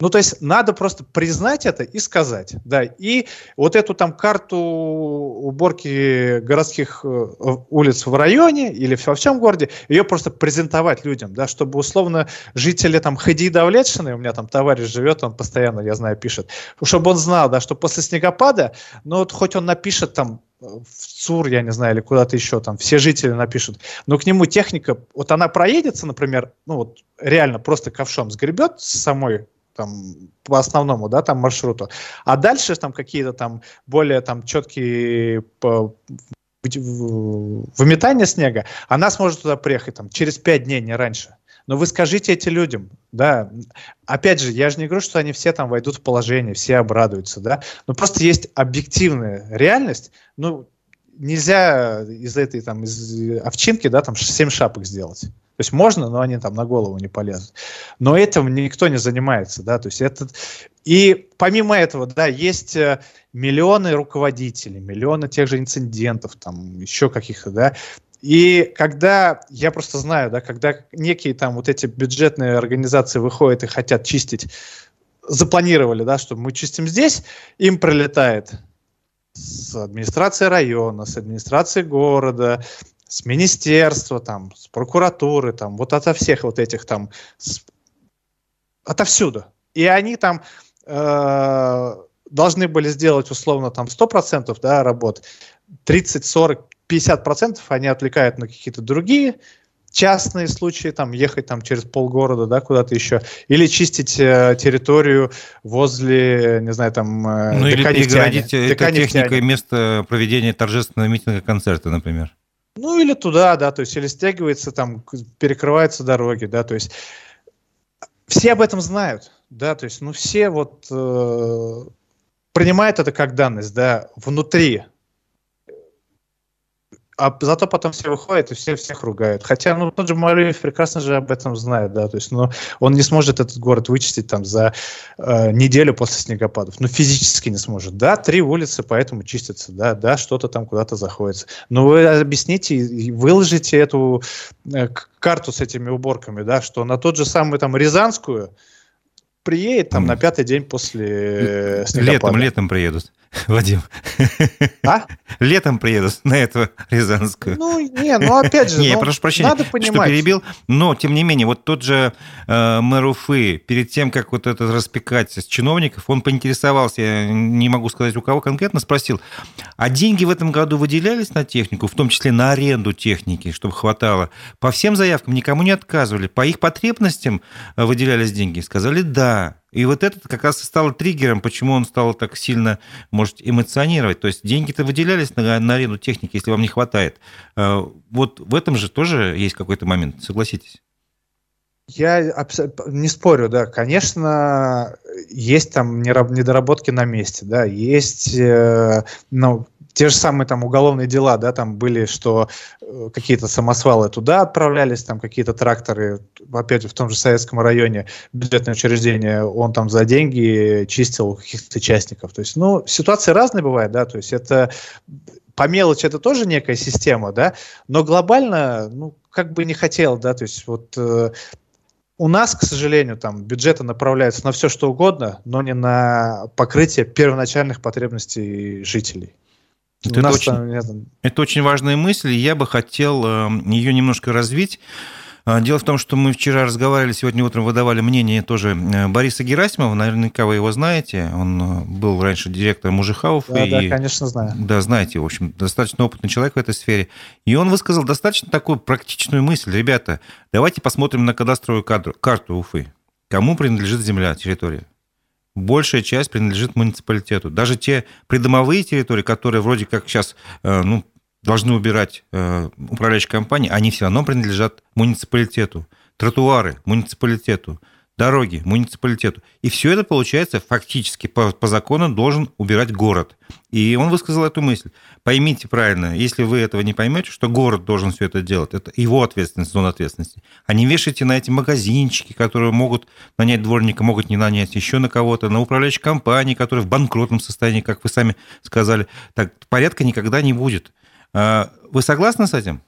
Ну, то есть надо просто признать это и сказать, да. И вот эту там карту уборки городских э, улиц в районе или во всем городе, ее просто презентовать людям, да, чтобы условно жители там Хади Давлетшины, у меня там товарищ живет, он постоянно, я знаю, пишет, чтобы он знал, да, что после снегопада, ну вот хоть он напишет там в ЦУР, я не знаю, или куда-то еще там, все жители напишут, но к нему техника, вот она проедется, например, ну вот реально просто ковшом сгребет с самой там по основному, да, там маршруту. А дальше там какие-то там более там четкие по, выметание снега, она сможет туда приехать там через пять дней, не раньше. Но вы скажите этим людям, да, опять же, я же не говорю, что они все там войдут в положение, все обрадуются, да, но просто есть объективная реальность, ну, нельзя из этой там, из овчинки, да, там 7 шапок сделать. То есть можно, но они там на голову не полезут. Но этим никто не занимается, да, то есть это... И помимо этого, да, есть э, миллионы руководителей, миллионы тех же инцидентов, там, еще каких-то, да, и когда, я просто знаю, да, когда некие там вот эти бюджетные организации выходят и хотят чистить, запланировали, да, что мы чистим здесь, им прилетает с администрации района, с администрации города, с министерства, там, с прокуратуры, там, вот ото всех вот этих там, с, отовсюду. И они там э, должны были сделать условно там 100% да, работ, 30, 40, 50% они отвлекают на какие-то другие частные случаи, там, ехать там через полгорода, да, куда-то еще, или чистить э, территорию возле, не знаю, там, э, ну, или перегородить техникой место проведения торжественного митинга, концерта, например. Ну, или туда, да, то есть, или стягивается, там, перекрываются дороги, да, то есть, все об этом знают, да, то есть, ну, все вот э, принимают это как данность, да, внутри а зато потом все выходят и все всех ругают. Хотя, ну, тот же Малюев прекрасно же об этом знает, да, то есть, ну, он не сможет этот город вычистить там за э, неделю после снегопадов, ну, физически не сможет. Да, три улицы поэтому чистятся, да, да, что-то там куда-то заходится. Но вы объясните, выложите эту э, карту с этими уборками, да, что на тот же самый там Рязанскую приедет там mm. на пятый день после снегопада. Летом, летом приедут. Вадим. А? Летом приеду на эту Рязанскую. Ну, не, ну опять же, не, ну, прошу прощения, надо понимать. что перебил. Но, тем не менее, вот тот же э, мэр Уфы, перед тем, как вот это распекать с чиновников, он поинтересовался, я не могу сказать, у кого конкретно, спросил, а деньги в этом году выделялись на технику, в том числе на аренду техники, чтобы хватало? По всем заявкам никому не отказывали. По их потребностям э, выделялись деньги? Сказали, да. И вот это как раз и стало триггером, почему он стал так сильно, может, эмоционировать. То есть деньги-то выделялись на, на аренду техники, если вам не хватает. А, вот в этом же тоже есть какой-то момент, согласитесь? Я не спорю, да, конечно, есть там недоработки на месте, да, есть, э, ну, те же самые там уголовные дела, да, там были, что э, какие-то самосвалы туда отправлялись, там какие-то тракторы, опять в том же советском районе, бюджетное учреждение, он там за деньги чистил каких-то участников. То есть, ну, ситуации разные бывают, да, то есть это по мелочи это тоже некая система, да, но глобально, ну, как бы не хотел, да, то есть вот э, у нас, к сожалению, там бюджеты направляются на все что угодно, но не на покрытие первоначальных потребностей жителей. Это, это, очень, там, это очень важная мысль, и я бы хотел э, ее немножко развить. Э, дело в том, что мы вчера разговаривали, сегодня утром выдавали мнение тоже э, Бориса Герасимова, наверняка вы его знаете, он был раньше директором Мужихауф. Да, и, да, конечно, знаю. Да, знаете, в общем, достаточно опытный человек в этой сфере. И он высказал достаточно такую практичную мысль. Ребята, давайте посмотрим на кадастровую карту Уфы. Кому принадлежит земля, территория? Большая часть принадлежит муниципалитету. Даже те придомовые территории, которые вроде как сейчас э, ну, должны убирать э, управляющие компании, они все равно принадлежат муниципалитету. Тротуары муниципалитету. Дороги муниципалитету. И все это, получается, фактически по, по закону должен убирать город. И он высказал эту мысль. Поймите правильно, если вы этого не поймете, что город должен все это делать, это его ответственность, зона ответственности. А не вешайте на эти магазинчики, которые могут нанять дворника, могут не нанять еще на кого-то, на управляющие компании, которые в банкротном состоянии, как вы сами сказали. Так порядка никогда не будет. А, вы согласны с этим?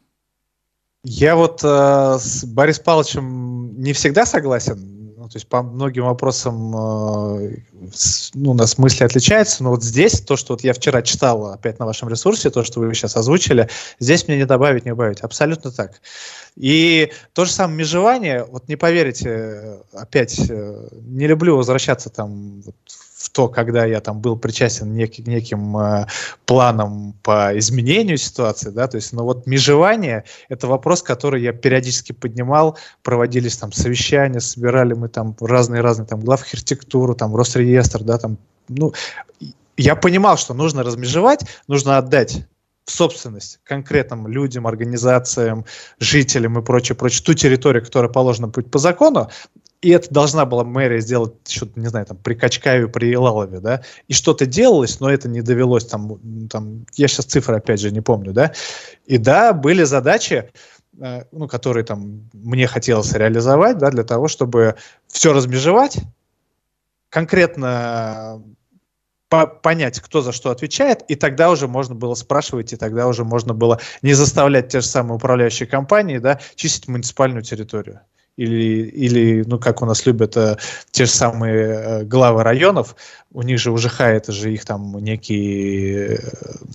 Я вот э, с Борисом Павловичем не всегда согласен. Ну, то есть по многим вопросам э, ну, у нас мысли отличаются, но вот здесь то, что вот я вчера читал опять на вашем ресурсе, то, что вы сейчас озвучили, здесь мне не добавить, не убавить. Абсолютно так. И то же самое межевание, вот не поверите, опять э, не люблю возвращаться там вот, то, когда я там был причастен нек, неким э, планам по изменению ситуации, да, то есть, но вот межевание – это вопрос, который я периодически поднимал, проводились там совещания, собирали мы там разные-разные там глав архитектуру, там Росреестр, да, там, ну, я понимал, что нужно размежевать, нужно отдать в собственность конкретным людям, организациям, жителям и прочее, прочее, ту территорию, которая положена быть по закону, и это должна была мэрия сделать еще, не знаю, там, при Качкаве, при Елалове, да, и что-то делалось, но это не довелось, там, там, я сейчас цифры, опять же, не помню, да, и да, были задачи, э, ну, которые там мне хотелось реализовать, да, для того, чтобы все размежевать, конкретно по понять, кто за что отвечает, и тогда уже можно было спрашивать, и тогда уже можно было не заставлять те же самые управляющие компании, да, чистить муниципальную территорию или, или, ну, как у нас любят э, те же самые э, главы районов, у них же у ЖХ это же их там некие, э,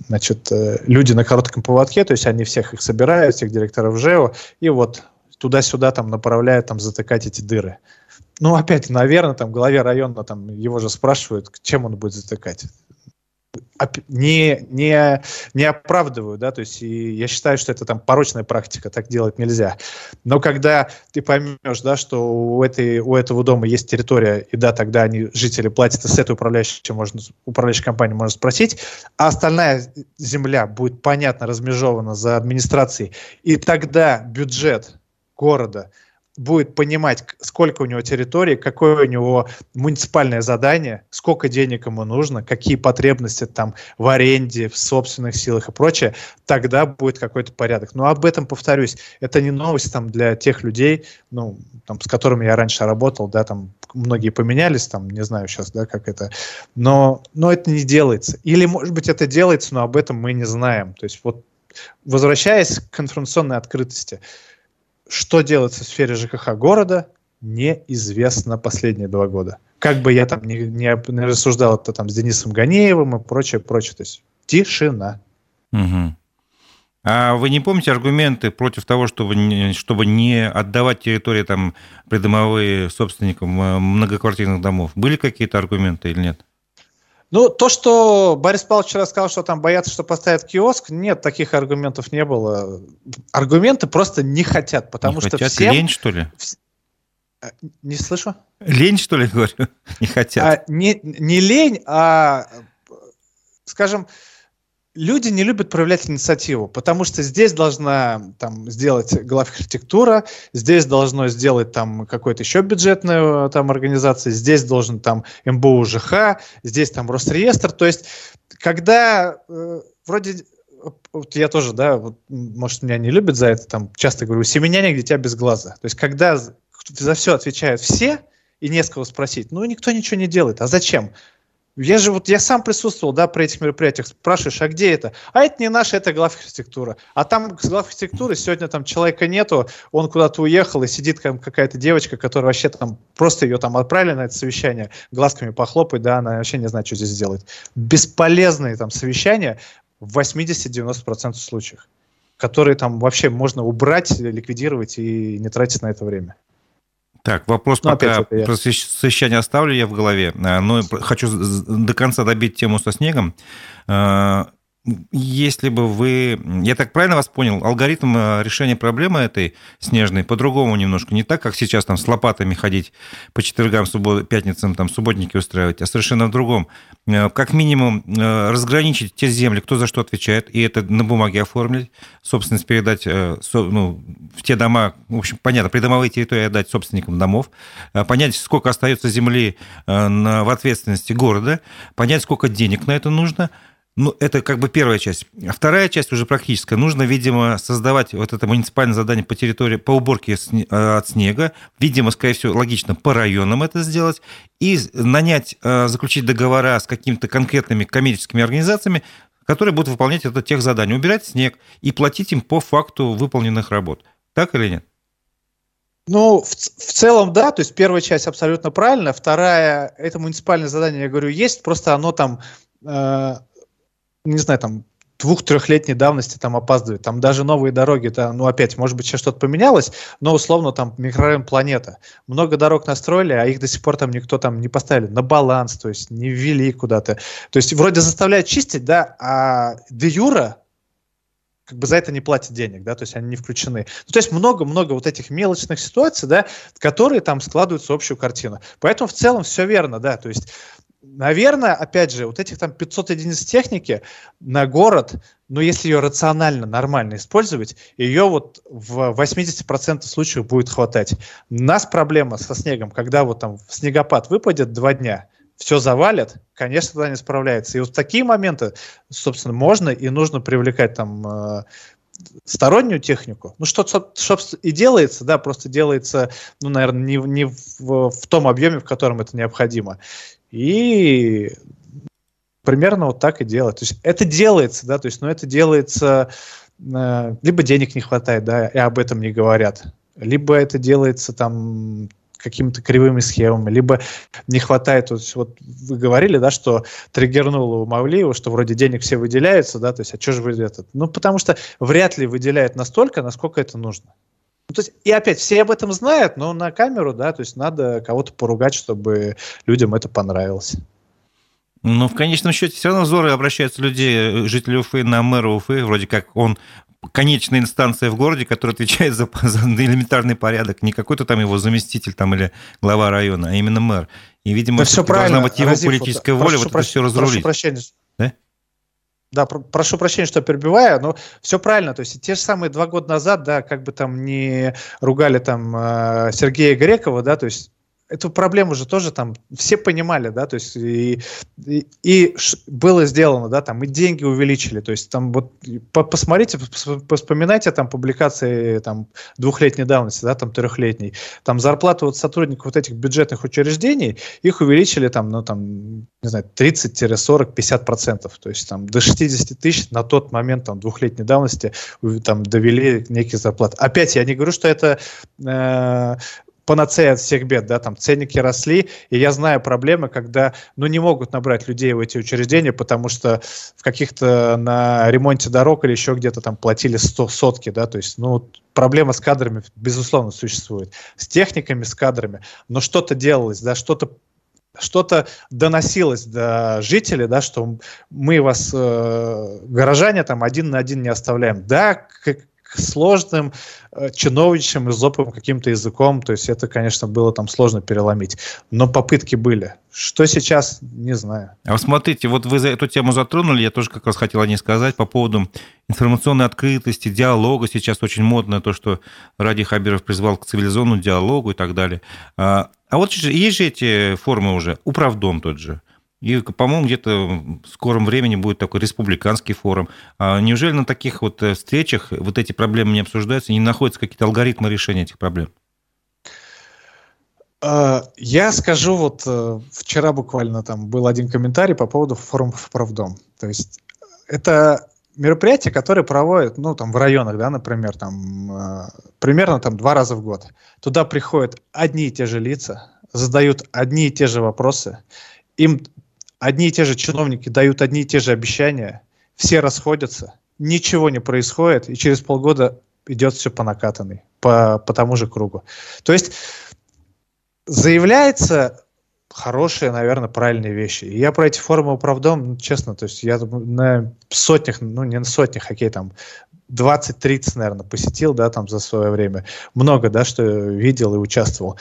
значит, э, люди на коротком поводке, то есть они всех их собирают, всех директоров ЖЭО, и вот туда-сюда там направляют там затыкать эти дыры. Ну, опять, наверное, там главе района там его же спрашивают, чем он будет затыкать не, не, не оправдываю, да, то есть и я считаю, что это там порочная практика, так делать нельзя. Но когда ты поймешь, да, что у, этой, у этого дома есть территория, и да, тогда они, жители платят, и с этой управляющей, можно, управляющей компании можно спросить, а остальная земля будет понятно размежована за администрацией, и тогда бюджет города – будет понимать, сколько у него территории, какое у него муниципальное задание, сколько денег ему нужно, какие потребности там в аренде, в собственных силах и прочее, тогда будет какой-то порядок. Но об этом, повторюсь, это не новость там для тех людей, ну, там, с которыми я раньше работал, да, там многие поменялись, там, не знаю сейчас, да, как это, но, но это не делается. Или, может быть, это делается, но об этом мы не знаем. То есть вот возвращаясь к информационной открытости, что делается в сфере ЖКХ города, неизвестно последние два года. Как бы я там не, не, не рассуждал это там с Денисом Ганеевым и прочее, прочее. То есть тишина. Угу. А вы не помните аргументы против того, чтобы чтобы не отдавать территории там придомовые собственникам э, многоквартирных домов? Были какие-то аргументы или нет? Ну, то, что Борис Павлович вчера сказал, что там боятся, что поставят киоск, нет, таких аргументов не было. Аргументы просто не хотят, потому не что хотят всем... лень, что ли? Э, не слышу? Лень, что ли, говорю? Не хотят. А, не, не лень, а, скажем, люди не любят проявлять инициативу, потому что здесь должна там сделать главархитектура, здесь должно сделать там какой-то еще бюджетная там организация, здесь должен там МБУ ЖХ, здесь там Росреестр. То есть, когда э, вроде вот я тоже, да, вот, может, меня не любят за это, там, часто говорю, семеняне, где тебя без глаза. То есть, когда за все отвечают все, и не с кого спросить, ну, никто ничего не делает. А зачем? Я же вот, я сам присутствовал, да, при этих мероприятиях, спрашиваешь, а где это? А это не наша, это глав архитектура. А там с архитектуры сегодня там человека нету, он куда-то уехал, и сидит там какая-то девочка, которая вообще там, просто ее там отправили на это совещание, глазками похлопать, да, она вообще не знает, что здесь делать. Бесполезные там совещания в 80-90% случаев, которые там вообще можно убрать, ликвидировать и не тратить на это время. Так, вопрос ну, пока про совещание оставлю я в голове, э, но хочу до конца добить тему со снегом. Если бы вы... Я так правильно вас понял? Алгоритм э, решения проблемы этой снежной по-другому немножко. Не так, как сейчас там с лопатами ходить по четвергам, суббот, пятницам, там субботники устраивать, а совершенно в другом. Э, как минимум э, разграничить те земли, кто за что отвечает, и это на бумаге оформить, собственность передать ну, в те дома, в общем, понятно, придомовые территории отдать собственникам домов, понять, сколько остается земли в ответственности города, понять, сколько денег на это нужно – ну, это как бы первая часть. А вторая часть уже практическая. Нужно, видимо, создавать вот это муниципальное задание по территории, по уборке э, от снега. Видимо, скорее всего, логично по районам это сделать. И нанять, э, заключить договора с какими-то конкретными коммерческими организациями, которые будут выполнять это тех задания. Убирать снег и платить им по факту выполненных работ. Так или нет? Ну, в, в целом, да, то есть первая часть абсолютно правильная, вторая, это муниципальное задание, я говорю, есть, просто оно там э, не знаю, там, двух-трехлетней давности там опаздывает. Там даже новые дороги, да, ну опять, может быть, сейчас что-то поменялось, но условно там микрорайон планета. Много дорог настроили, а их до сих пор там никто там не поставили на баланс, то есть не ввели куда-то. То есть вроде заставляют чистить, да, а де юра как бы за это не платят денег, да, то есть они не включены. Ну, то есть много-много вот этих мелочных ситуаций, да, которые там складываются в общую картину. Поэтому в целом все верно, да, то есть наверное, опять же, вот этих там 500 единиц техники на город, но если ее рационально, нормально использовать, ее вот в 80% случаев будет хватать. У нас проблема со снегом, когда вот там снегопад выпадет два дня, все завалят, конечно, тогда не справляется. И вот такие моменты, собственно, можно и нужно привлекать там э, стороннюю технику. Ну, что, что и делается, да, просто делается, ну, наверное, не, не в, в том объеме, в котором это необходимо. И примерно вот так и делать. То есть это делается, да, то есть, но это делается, э, либо денег не хватает, да, и об этом не говорят, либо это делается там какими-то кривыми схемами, либо не хватает, вот, вот вы говорили, да, что триггернуло у Мавлиева, что вроде денег все выделяются, да, то есть, а что же вы этот? Ну, потому что вряд ли выделяют настолько, насколько это нужно. Ну, то есть, и опять, все об этом знают, но на камеру, да, то есть надо кого-то поругать, чтобы людям это понравилось. Но в конечном счете все равно взоры обращаются людей, жителей Уфы на мэра Уфы, вроде как он конечная инстанция в городе, которая отвечает за, за элементарный порядок, не какой-то там его заместитель там, или глава района, а именно мэр. И, видимо, да все должна быть его Разив, политическая вот, воля вот это все разрулить. Прошу прощения. Да? Да, прошу прощения, что перебиваю, но все правильно. То есть те же самые два года назад, да, как бы там не ругали там э, Сергея Грекова, да, то есть эту проблему же тоже там все понимали, да, то есть и, и, и было сделано, да, там и деньги увеличили, то есть там вот по, посмотрите, вспоминайте там публикации там двухлетней давности, да, там трехлетней, там зарплаты вот сотрудников вот этих бюджетных учреждений, их увеличили там, ну там, не знаю, 30-40-50 процентов, то есть там до 60 тысяч на тот момент там двухлетней давности там довели некий зарплат. Опять я не говорю, что это э, панацея от всех бед, да, там ценники росли, и я знаю проблемы, когда, ну, не могут набрать людей в эти учреждения, потому что в каких-то на ремонте дорог или еще где-то там платили 100 сотки, да, то есть, ну, проблема с кадрами, безусловно, существует, с техниками, с кадрами, но что-то делалось, да, что-то что-то доносилось до жителей, да, что мы вас, э, горожане, там один на один не оставляем. Да, сложным э, чиновничьим, изопым каким-то языком. То есть это, конечно, было там сложно переломить. Но попытки были. Что сейчас, не знаю. А вот смотрите, вот вы за эту тему затронули, я тоже как раз хотел о ней сказать по поводу информационной открытости, диалога. Сейчас очень модно то, что Ради Хабиров призвал к цивилизованному диалогу и так далее. А, а вот есть же эти формы уже, управдом тот же. И, по-моему, где-то в скором времени будет такой республиканский форум. А неужели на таких вот э, встречах вот эти проблемы не обсуждаются, не находятся какие-то алгоритмы решения этих проблем? А, я скажу, вот э, вчера буквально там был один комментарий по поводу форума «Правдом». То есть это мероприятие, которое проводят, ну, там, в районах, да, например, там, э, примерно там два раза в год. Туда приходят одни и те же лица, задают одни и те же вопросы, им одни и те же чиновники дают одни и те же обещания, все расходятся, ничего не происходит, и через полгода идет все по накатанной, по, по тому же кругу. То есть заявляется хорошие, наверное, правильные вещи. И я про эти форумы управдом, ну, честно, то есть я на сотнях, ну не на сотнях, окей, там 20-30, наверное, посетил, да, там за свое время. Много, да, что видел и участвовал.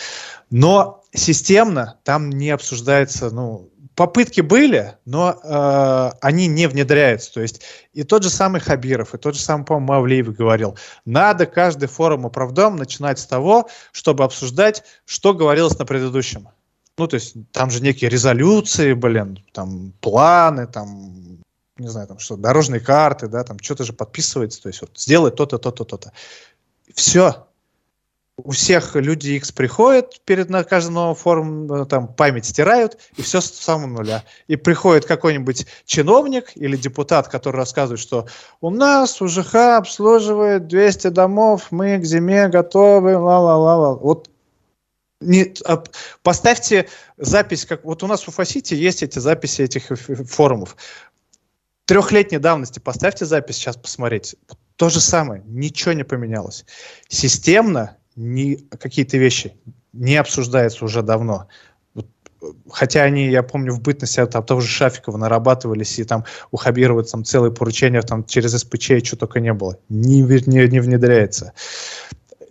Но системно там не обсуждается, ну, попытки были, но э, они не внедряются. То есть и тот же самый Хабиров, и тот же самый, по-моему, Мавлиев говорил, надо каждый форум управдом начинать с того, чтобы обсуждать, что говорилось на предыдущем. Ну, то есть там же некие резолюции, блин, там планы, там, не знаю, там что, дорожные карты, да, там что-то же подписывается, то есть вот сделай то-то, то-то, то-то. Все. У всех люди X приходят перед на каждым новым форумом, э, там память стирают, и все с самого нуля. И приходит какой-нибудь чиновник или депутат, который рассказывает, что у нас УЖХ обслуживает 200 домов, мы к зиме готовы, ла-ла-ла-ла. Вот не, а, поставьте запись, как вот у нас в Уфасите есть эти записи этих форумов. Трехлетней давности поставьте запись сейчас посмотреть. То же самое, ничего не поменялось. Системно не, какие-то вещи не обсуждаются уже давно. Хотя они, я помню, в бытности там того же Шафикова нарабатывались, и там у Хабирова там целые поручения там через СПЧ, и что только не было. Не, не, не внедряется.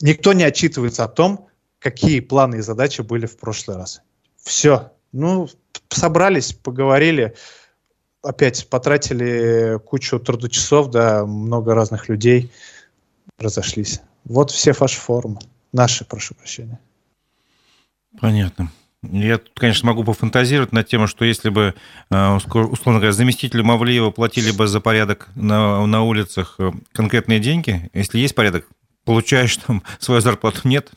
Никто не отчитывается о том, какие планы и задачи были в прошлый раз. Все. Ну, собрались, поговорили, опять потратили кучу трудочасов, да, много разных людей, разошлись. Вот все ваши форумы. Наши, прошу прощения. Понятно. Я тут, конечно, могу пофантазировать на тему, что если бы, э, условно говоря, заместителю Мавлиева платили бы за порядок на, на улицах э, конкретные деньги, если есть порядок, получаешь там свою зарплату, нет,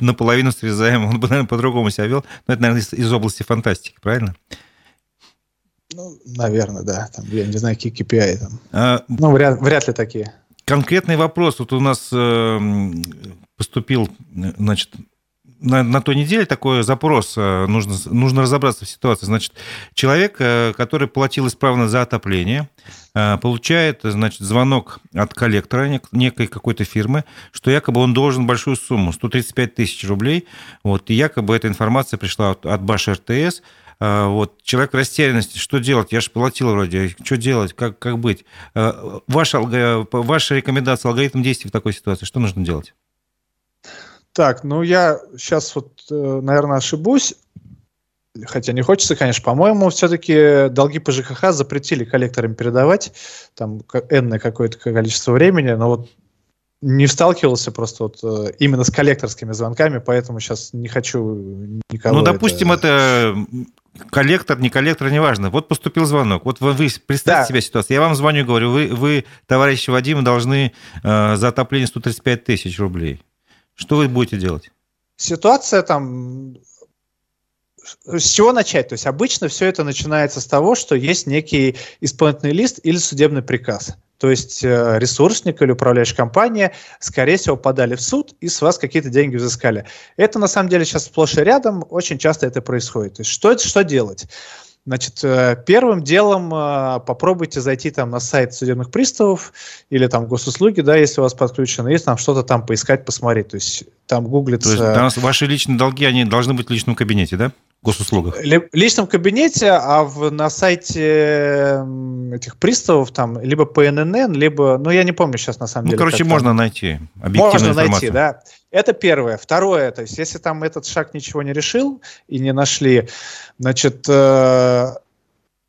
наполовину срезаем, он бы, наверное, по-другому себя вел. Но это, наверное, из, из области фантастики, правильно? Ну, наверное, да. Там, я не знаю, какие KPI там. А, ну, вряд, вряд ли такие. Конкретный вопрос. Вот у нас э, поступил, значит, на, на той неделе такой запрос, э, нужно, нужно разобраться в ситуации. Значит, человек, э, который платил исправно за отопление, получает, значит, звонок от коллектора некой какой-то фирмы, что якобы он должен большую сумму, 135 тысяч рублей, вот, и якобы эта информация пришла от, от Баш РТС, вот, человек в растерянности, что делать? Я же платил вроде, что делать, как, как быть? Ваша, ваша рекомендация, алгоритм действий в такой ситуации, что нужно делать? Так, ну я сейчас вот, э, наверное, ошибусь. Хотя не хочется, конечно. По-моему, все-таки долги по ЖКХ запретили коллекторам передавать там энное какое-то количество времени, но вот не сталкивался просто вот э, именно с коллекторскими звонками, поэтому сейчас не хочу никого... Ну, допустим, это, это коллектор, не коллектор, неважно. Вот поступил звонок. Вот вы, вы представьте да. себе ситуацию. Я вам звоню, говорю, вы, вы товарищ Вадим, должны э, за отопление 135 тысяч рублей. Что вы будете делать? Ситуация там с чего начать? То есть обычно все это начинается с того, что есть некий исполнительный лист или судебный приказ. То есть э, ресурсник или управляющая компания, скорее всего, подали в суд и с вас какие-то деньги взыскали. Это на самом деле сейчас сплошь и рядом, очень часто это происходит. То есть что, что делать? Значит, э, первым делом э, попробуйте зайти там на сайт судебных приставов или там госуслуги, да, если у вас подключено, есть там что-то там поискать, посмотреть. То есть там гуглится... То есть ваши личные долги, они должны быть в личном кабинете, да? Госуслугах? В личном кабинете, а в, на сайте этих приставов там либо ПНН, либо, ну я не помню сейчас на самом ну, деле. Ну, короче, можно там. найти Можно информацию. найти, да. Это первое. Второе, то есть если там этот шаг ничего не решил и не нашли, значит, э,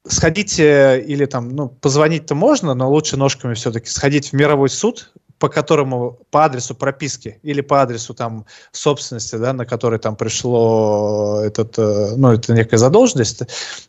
сходите или там, ну, позвонить-то можно, но лучше ножками все-таки сходить в мировой суд, по которому по адресу прописки или по адресу там собственности, да, на который там пришло этот, э, ну, это некая задолженность,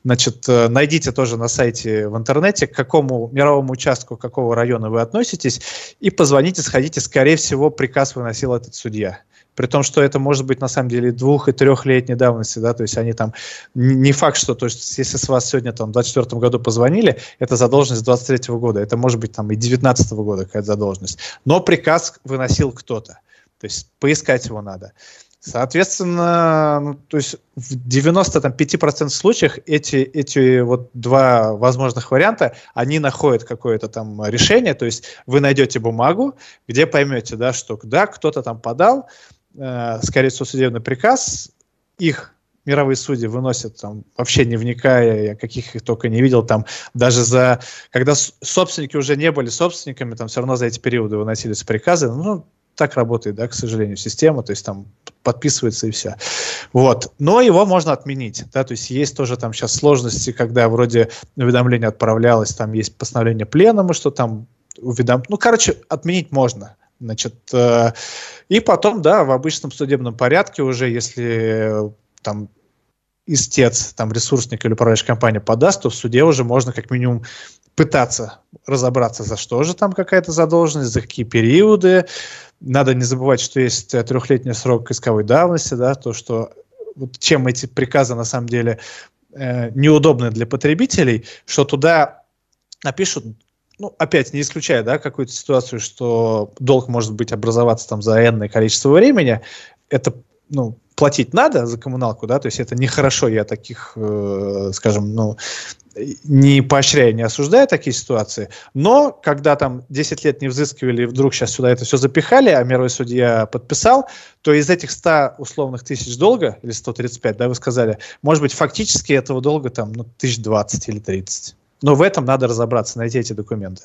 значит, э, найдите тоже на сайте в интернете, к какому мировому участку, какого района вы относитесь, и позвоните, сходите, скорее всего, приказ выносил этот судья при том, что это может быть на самом деле двух- и трехлетней давности, да, то есть они там, не факт, что, то есть если с вас сегодня там в 24 году позвонили, это задолженность 23 года, это может быть там и 19 года какая-то задолженность, но приказ выносил кто-то, то есть поискать его надо. Соответственно, ну, то есть в 95% случаях эти, эти вот два возможных варианта, они находят какое-то там решение, то есть вы найдете бумагу, где поймете, да, что да, кто-то там подал, скорее всего, судебный приказ, их мировые судьи выносят там, вообще не вникая, я каких их только не видел, там даже за, когда собственники уже не были собственниками, там все равно за эти периоды выносились приказы, ну, так работает, да, к сожалению, система, то есть там подписывается и все. Вот. Но его можно отменить, да, то есть есть тоже там сейчас сложности, когда вроде уведомление отправлялось, там есть постановление пленума, что там уведом... Ну, короче, отменить можно. Значит, э, и потом, да, в обычном судебном порядке уже, если э, там истец, там ресурсник или управляющая компания подаст, то в суде уже можно как минимум пытаться разобраться, за что же там какая-то задолженность, за какие периоды. Надо не забывать, что есть трехлетний срок исковой давности, да, то, что вот чем эти приказы на самом деле э, неудобны для потребителей, что туда напишут ну, опять не исключая, да, какую-то ситуацию, что долг может быть образоваться там за энное количество времени, это, ну, платить надо за коммуналку, да, то есть это нехорошо, я таких, э, скажем, ну, не поощряю, не осуждаю такие ситуации, но когда там 10 лет не взыскивали, и вдруг сейчас сюда это все запихали, а мировой судья подписал, то из этих 100 условных тысяч долга, или 135, да, вы сказали, может быть, фактически этого долга там, ну, тысяч 20 или 30. Но в этом надо разобраться, найти эти документы.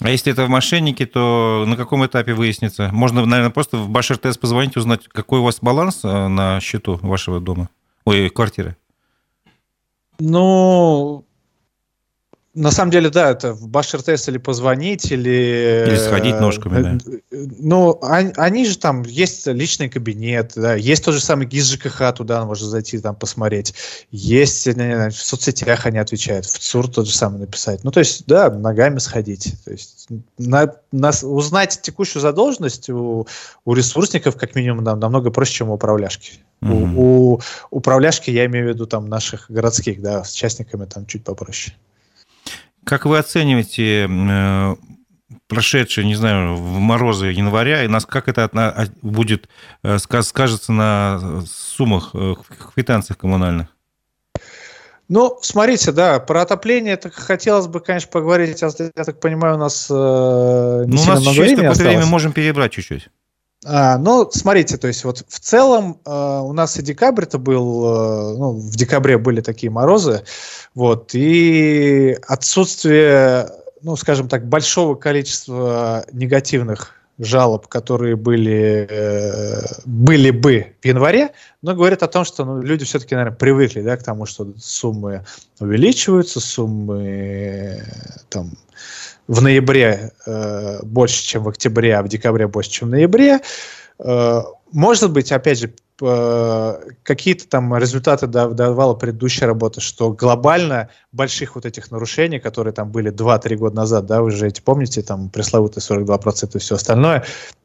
А если это в мошеннике, то на каком этапе выяснится? Можно, наверное, просто в Башир ТС позвонить, узнать, какой у вас баланс э, на счету вашего дома, ой, квартиры. Ну, на самом деле, да, это в Баш РТС или позвонить, или... Или сходить ножками, да. Э, ну, они, они же там, есть личный кабинет, да, есть тот же самый ГИС ЖКХ, туда можно зайти, там, посмотреть. Есть, не, не, в соцсетях они отвечают, в ЦУР тот же самый написать. Ну, то есть, да, ногами сходить. То есть, на, на, узнать текущую задолженность у, у ресурсников, как минимум, да, намного проще, чем у управляшки. Mm-hmm. У, у управляшки, я имею в виду, там, наших городских, да, с частниками там чуть попроще. Как вы оцениваете э, прошедшие, не знаю, в морозы января, и нас как это а, будет э, скажется на суммах, э, квитанциях коммунальных? Ну, смотрите, да, про отопление так хотелось бы, конечно, поговорить. Я, я так понимаю, у нас э, не ну, у нас еще есть какое-то время, можем перебрать чуть-чуть. А, ну, смотрите, то есть вот в целом э, у нас и декабрь это был, э, ну, в декабре были такие морозы, вот, и отсутствие, ну, скажем так, большого количества негативных жалоб, которые были, э, были бы в январе, но говорят о том, что ну, люди все-таки, наверное, привыкли да, к тому, что суммы увеличиваются, суммы там, в ноябре э, больше, чем в октябре, а в декабре больше, чем в ноябре. Э, может быть, опять же, э, какие-то там результаты давала предыдущая работа, что глобально больших вот этих нарушений, которые там были 2-3 года назад, да, вы же эти помните, там пресловутые 42% и все остальное,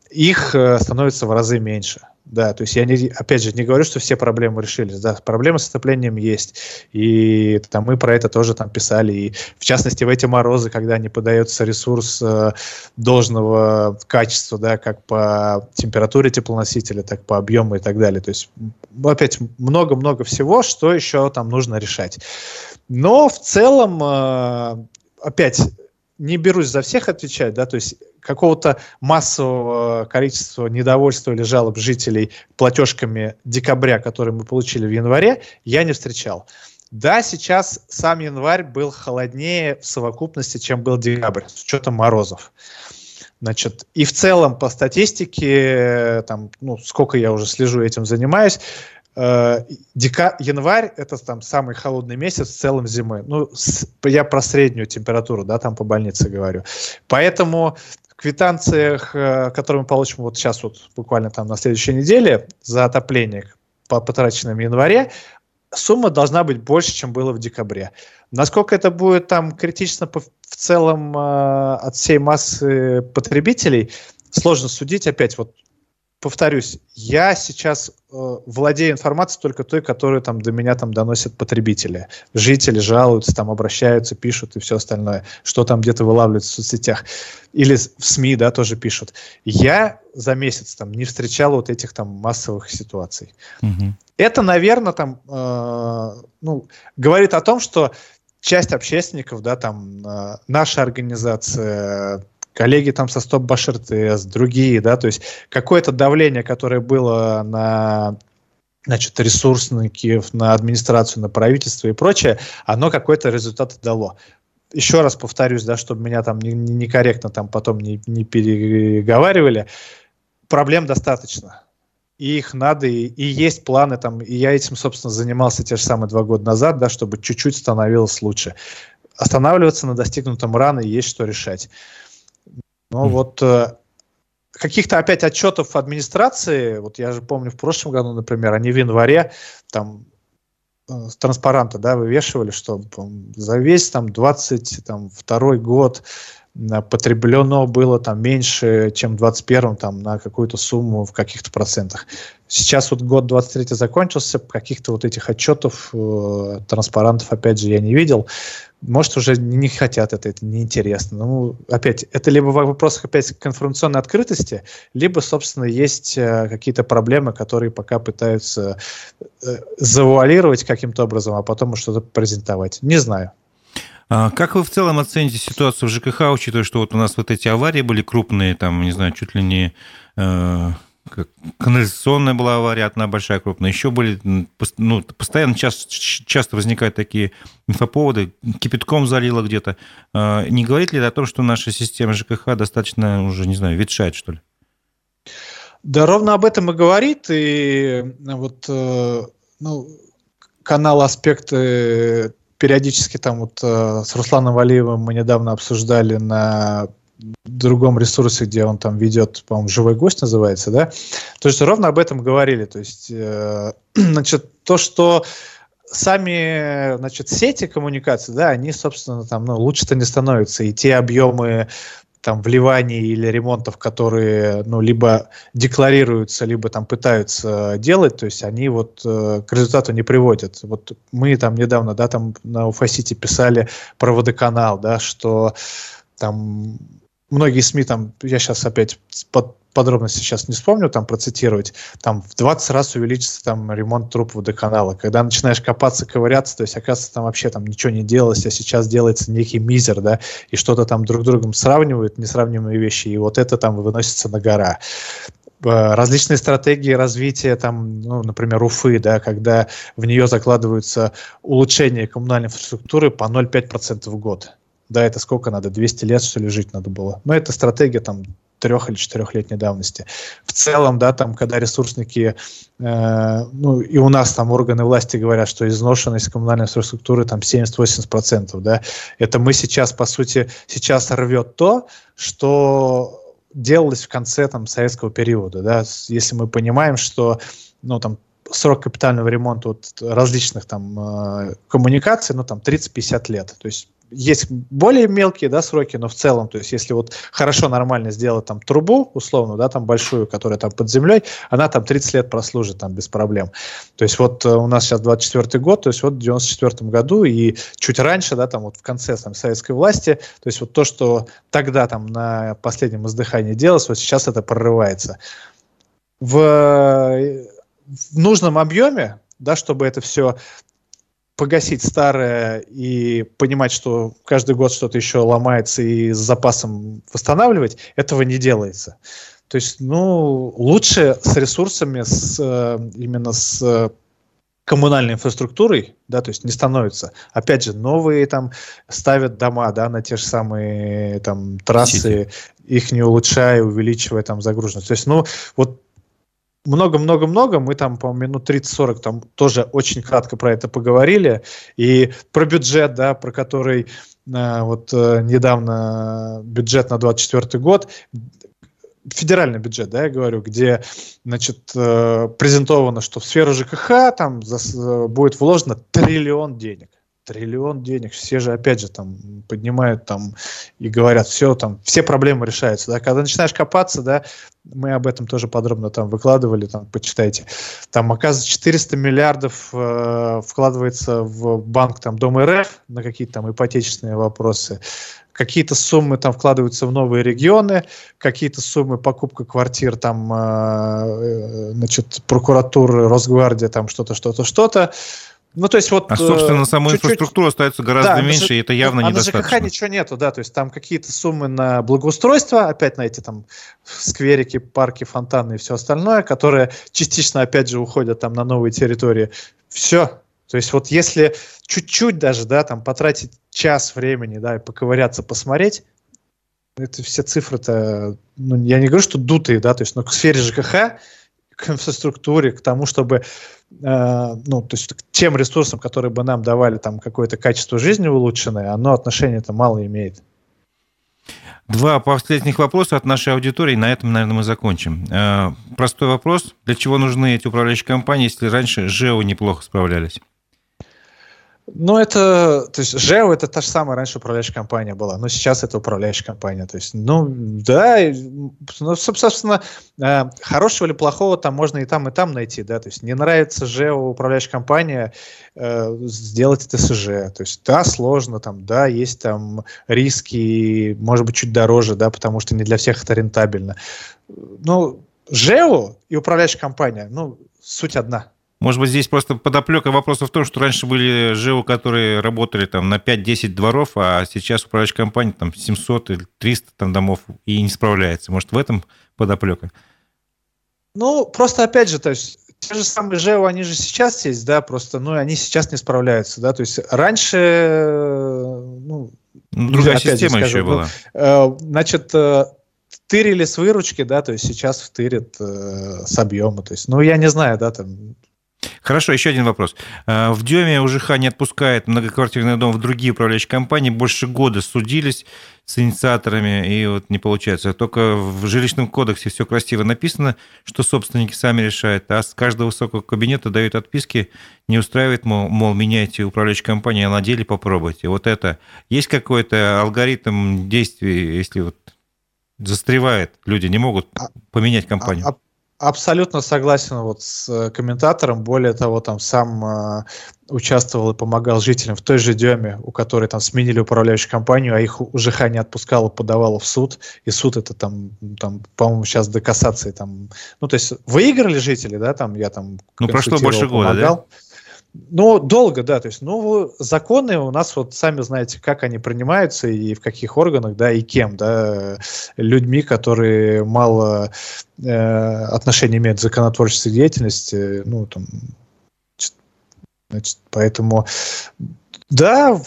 их э, становится в разы меньше. Да, то есть я не, опять же не говорю, что все проблемы решились. Да, проблемы с отоплением есть. И там мы про это тоже там писали. И в частности в эти морозы, когда не подается ресурс э, должного качества, да, как по температуре теплоносителя, так по объему и так далее. То есть опять много-много всего, что еще там нужно решать. Но в целом, э, опять не берусь за всех отвечать, да, то есть какого-то массового количества недовольства или жалоб жителей платежками декабря, которые мы получили в январе, я не встречал. Да, сейчас сам январь был холоднее в совокупности, чем был декабрь, с учетом морозов. Значит, и в целом по статистике, там, ну, сколько я уже слежу этим занимаюсь, Э, дека, январь это там самый холодный месяц в целом зимы. Ну, с, я про среднюю температуру, да, там по больнице говорю. Поэтому в квитанциях, э, которые мы получим вот сейчас вот буквально там на следующей неделе за отопление по потраченным в январе, сумма должна быть больше, чем было в декабре. Насколько это будет там критично по, в целом э, от всей массы потребителей, сложно судить. Опять вот повторюсь, я сейчас э, владею информацией только той, которую там до меня там доносят потребители. Жители жалуются, там обращаются, пишут и все остальное, что там где-то вылавливают в соцсетях. Или в СМИ, да, тоже пишут. Я за месяц там не встречал вот этих там массовых ситуаций. Угу. Это, наверное, там, э, ну, говорит о том, что часть общественников, да, там, э, наша организация, коллеги там со Стоп Баш РТС, другие, да, то есть какое-то давление, которое было на значит, ресурсников на администрацию, на правительство и прочее, оно какой-то результат дало. Еще раз повторюсь, да, чтобы меня там некорректно там потом не, не переговаривали, проблем достаточно. И их надо, и, и есть планы там, и я этим, собственно, занимался те же самые два года назад, да, чтобы чуть-чуть становилось лучше. Останавливаться на достигнутом рано есть что решать. Но mm. вот э, каких-то опять отчетов администрации, вот я же помню в прошлом году, например, они в январе там э, транспаранты, да, вывешивали, что за весь там 22 год потреблено было там меньше, чем в 21 там на какую-то сумму в каких-то процентах. Сейчас вот год 23 закончился, каких-то вот этих отчетов, э, транспарантов, опять же, я не видел. Может, уже не хотят это, это неинтересно. Ну, опять, это либо в вопросах опять к информационной открытости, либо, собственно, есть э, какие-то проблемы, которые пока пытаются э, завуалировать каким-то образом, а потом что-то презентовать. Не знаю. А как вы в целом оцените ситуацию в ЖКХ, учитывая, что вот у нас вот эти аварии были крупные, там, не знаю, чуть ли не э, канализационная была авария, одна большая, крупная. Еще были, ну, постоянно часто, часто возникают такие инфоповоды, кипятком залило где-то. А не говорит ли это о том, что наша система ЖКХ достаточно уже, не знаю, ветшает, что ли? Да, ровно об этом и говорит. И вот э, ну, канал «Аспекты» периодически там вот э, с Русланом Валиевым мы недавно обсуждали на другом ресурсе, где он там ведет, по-моему, «Живой гость» называется, да? То есть ровно об этом говорили. То есть, э, значит, то, что сами, значит, сети коммуникации, да, они, собственно, там, ну, лучше-то не становятся. И те объемы там вливаний или ремонтов, которые, ну, либо декларируются, либо там пытаются делать, то есть они вот э, к результату не приводят. Вот мы там недавно, да, там на Уфасите писали про водоканал, да, что там многие СМИ там, я сейчас опять под подробности сейчас не вспомню, там процитировать, там в 20 раз увеличится там ремонт труб водоканала. Когда начинаешь копаться, ковыряться, то есть, оказывается, там вообще там ничего не делалось, а сейчас делается некий мизер, да, и что-то там друг другом сравнивают, несравнимые вещи, и вот это там выносится на гора э, различные стратегии развития, там, ну, например, Уфы, да, когда в нее закладываются улучшения коммунальной инфраструктуры по 0,5% в год. Да, это сколько надо? 200 лет, что ли, жить надо было. Но это стратегия там трех- или четырехлетней давности. В целом, да, там, когда ресурсники, э, ну, и у нас там органы власти говорят, что изношенность коммунальной инфраструктуры там 70-80%, да, это мы сейчас, по сути, сейчас рвет то, что делалось в конце там советского периода, да, если мы понимаем, что, ну, там, срок капитального ремонта вот различных там э, коммуникаций, ну, там 30-50 лет, то есть есть более мелкие, да, сроки, но в целом, то есть, если вот хорошо, нормально сделать там трубу, условно, да, там большую, которая там под землей, она там 30 лет прослужит там без проблем. То есть, вот э, у нас сейчас 24 год, то есть, вот в 94 году и чуть раньше, да, там вот в конце там советской власти, то есть, вот то, что тогда там на последнем издыхании делалось, вот сейчас это прорывается. В, э, в нужном объеме, да, чтобы это все погасить старое и понимать, что каждый год что-то еще ломается и с запасом восстанавливать, этого не делается. То есть, ну, лучше с ресурсами, с, э, именно с коммунальной инфраструктурой, да, то есть не становится. Опять же, новые там ставят дома, да, на те же самые там трассы, Сити. их не улучшая, увеличивая там загруженность. То есть, ну, вот много-много-много, мы там, по минут 30-40 там тоже очень кратко про это поговорили, и про бюджет, да, про который э, вот э, недавно бюджет на 24 год, федеральный бюджет, да, я говорю, где, значит, э, презентовано, что в сферу ЖКХ там за, будет вложено триллион денег триллион денег, все же опять же там поднимают там и говорят, все там, все проблемы решаются, да, когда начинаешь копаться, да, мы об этом тоже подробно там выкладывали, там почитайте, там оказывается 400 миллиардов э, вкладывается в банк там Дом РФ на какие-то там ипотечные вопросы, какие-то суммы там вкладываются в новые регионы, какие-то суммы покупка квартир там, э, э значит, прокуратуры, Росгвардия, там что-то, что-то, что-то, Ну, то есть вот... А, собственно, саму инфраструктуру остается гораздо да, меньше, и это явно а недостаточно. А на ЖКХ ничего нету, да, то есть там какие-то суммы на благоустройство, опять на эти там скверики, парки, фонтаны и все остальное, которые частично, опять же, уходят там на новые территории. Все. То есть вот если чуть-чуть даже, да, там потратить час времени, да, и поковыряться, посмотреть, это все цифры-то, ну, я не говорю, что дутые, да, то есть, но к сфере ЖКХ к инфраструктуре, к тому, чтобы, э, ну, то есть к тем ресурсам, которые бы нам давали там какое-то качество жизни улучшенное, оно отношение это мало имеет. Два последних вопроса от нашей аудитории, на этом, наверное, мы закончим. Э, простой вопрос. Для чего нужны эти управляющие компании, если раньше ЖЭО неплохо справлялись? Ну, это, то есть, ЖЭО это та же самая раньше управляющая компания была, но сейчас это управляющая компания. То есть, ну, да, ну, собственно, э, хорошего или плохого там можно и там, и там найти, да, то есть, не нравится ЖЭО управляющая компания, э, сделать это СЖ. То есть, да, сложно, там, да, есть там риски, может быть, чуть дороже, да, потому что не для всех это рентабельно. Ну, ЖЭО и управляющая компания, ну, суть одна – может быть, здесь просто подоплека вопроса в том, что раньше были ЖЭО, которые работали там на 5-10 дворов, а сейчас управляющая компания там 700 или 300 там, домов и не справляется. Может, в этом подоплека? Ну, просто опять же, то есть те же самые ЖЭО, они же сейчас есть, да, просто, ну, они сейчас не справляются, да, то есть раньше, ну, ну другая система скажу, еще была. Ну, э, значит, э, тырили с выручки, да, то есть сейчас втырят э, с объема, то есть, ну, я не знаю, да, там, Хорошо, еще один вопрос. Э, в Деме УЖХ не отпускает многоквартирный дом в другие управляющие компании. Больше года судились с инициаторами, и вот не получается. Только в жилищном кодексе все красиво написано, что собственники сами решают, а с каждого высокого кабинета дают отписки, не устраивает, мол, мол меняйте управляющую компанию, а на деле попробуйте. Вот это. Есть какой-то алгоритм действий, если вот застревает, люди не могут а, поменять компанию? А, а Абсолютно согласен вот с э, комментатором. Более того, там сам э, участвовал и помогал жителям в той же Деме, у которой там сменили управляющую компанию, а их УЖХ не отпускала, подавала в суд. И суд это там, там по-моему, сейчас до кассации там... Ну, то есть выиграли жители, да, там я там... Ну, прошло больше года, да? Ну, долго, да. То есть, ну, законы у нас, вот сами знаете, как они принимаются и в каких органах, да, и кем, да, людьми, которые мало э, отношения имеют к законотворческой деятельности, ну, там, значит, поэтому, да,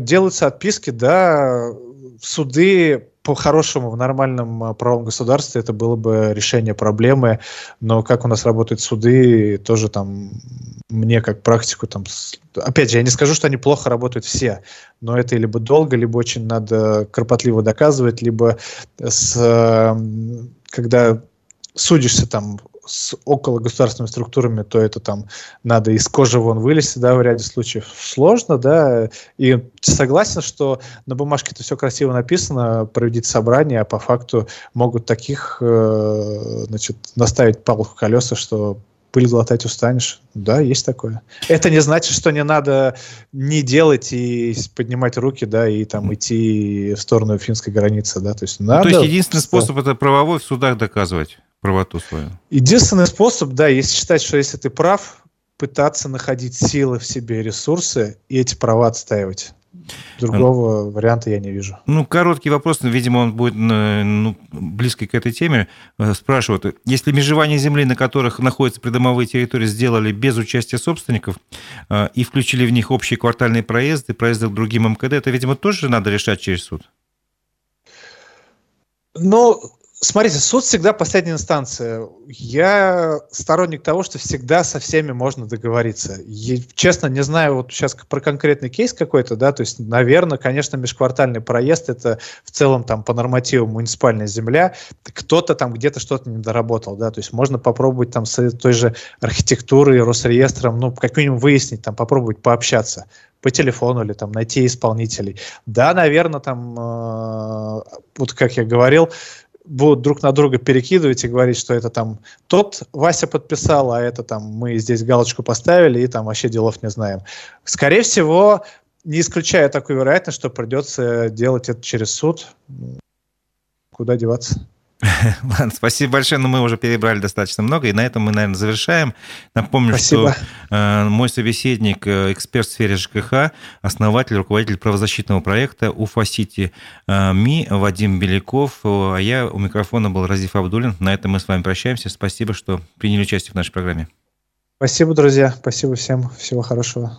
делаются отписки, да, суды по-хорошему в нормальном а, правом государстве это было бы решение проблемы, но как у нас работают суды, тоже там мне как практику там, опять же, я не скажу, что они плохо работают все, но это либо долго, либо очень надо кропотливо доказывать, либо с, когда судишься там с около государственными структурами, то это там надо из кожи вон вылезти, да, в ряде случаев сложно, да, и согласен, что на бумажке это все красиво написано, проведите собрание, а по факту могут таких, э, значит, наставить палку в колеса, что пыль глотать устанешь. Да, есть такое. Это не значит, что не надо не делать и поднимать руки, да, и там идти в сторону финской границы, да, то есть надо... Ну, то есть единственный способ это правовой в судах доказывать правоту свою. Единственный способ, да, если считать, что если ты прав, пытаться находить силы в себе, ресурсы и эти права отстаивать. Другого варианта я не вижу. Ну, короткий вопрос, видимо, он будет э, ну, близкий к этой теме. Э, спрашивают, если межевание земли, на которых находятся придомовые территории, сделали без участия собственников э, и включили в них общие квартальные проезды, проезды к другим МКД, это, видимо, тоже надо решать через суд? Ну, Смотрите, суд всегда последняя инстанция. Я сторонник того, что всегда со всеми можно договориться. Я, честно, не знаю вот сейчас про конкретный кейс какой-то, да, то есть, наверное, конечно, межквартальный проезд это в целом там по нормативу муниципальная земля, кто-то там где-то что-то не доработал, да, то есть можно попробовать там с той же архитектурой, Росреестром, ну, как минимум выяснить, там попробовать пообщаться по телефону или там найти исполнителей. Да, наверное, там, э, вот как я говорил, будут друг на друга перекидывать и говорить, что это там тот Вася подписал, а это там мы здесь галочку поставили и там вообще делов не знаем. Скорее всего, не исключая такую вероятность, что придется делать это через суд. Куда деваться? Ладно, спасибо большое, но мы уже перебрали достаточно много, и на этом мы, наверное, завершаем. Напомню, спасибо. что э, мой собеседник, э, эксперт в сфере ЖКХ, основатель, руководитель правозащитного проекта УФА-Сити э, МИ Вадим Беляков, а я у микрофона был Разиф Абдулин. На этом мы с вами прощаемся. Спасибо, что приняли участие в нашей программе. Спасибо, друзья. Спасибо всем. Всего хорошего.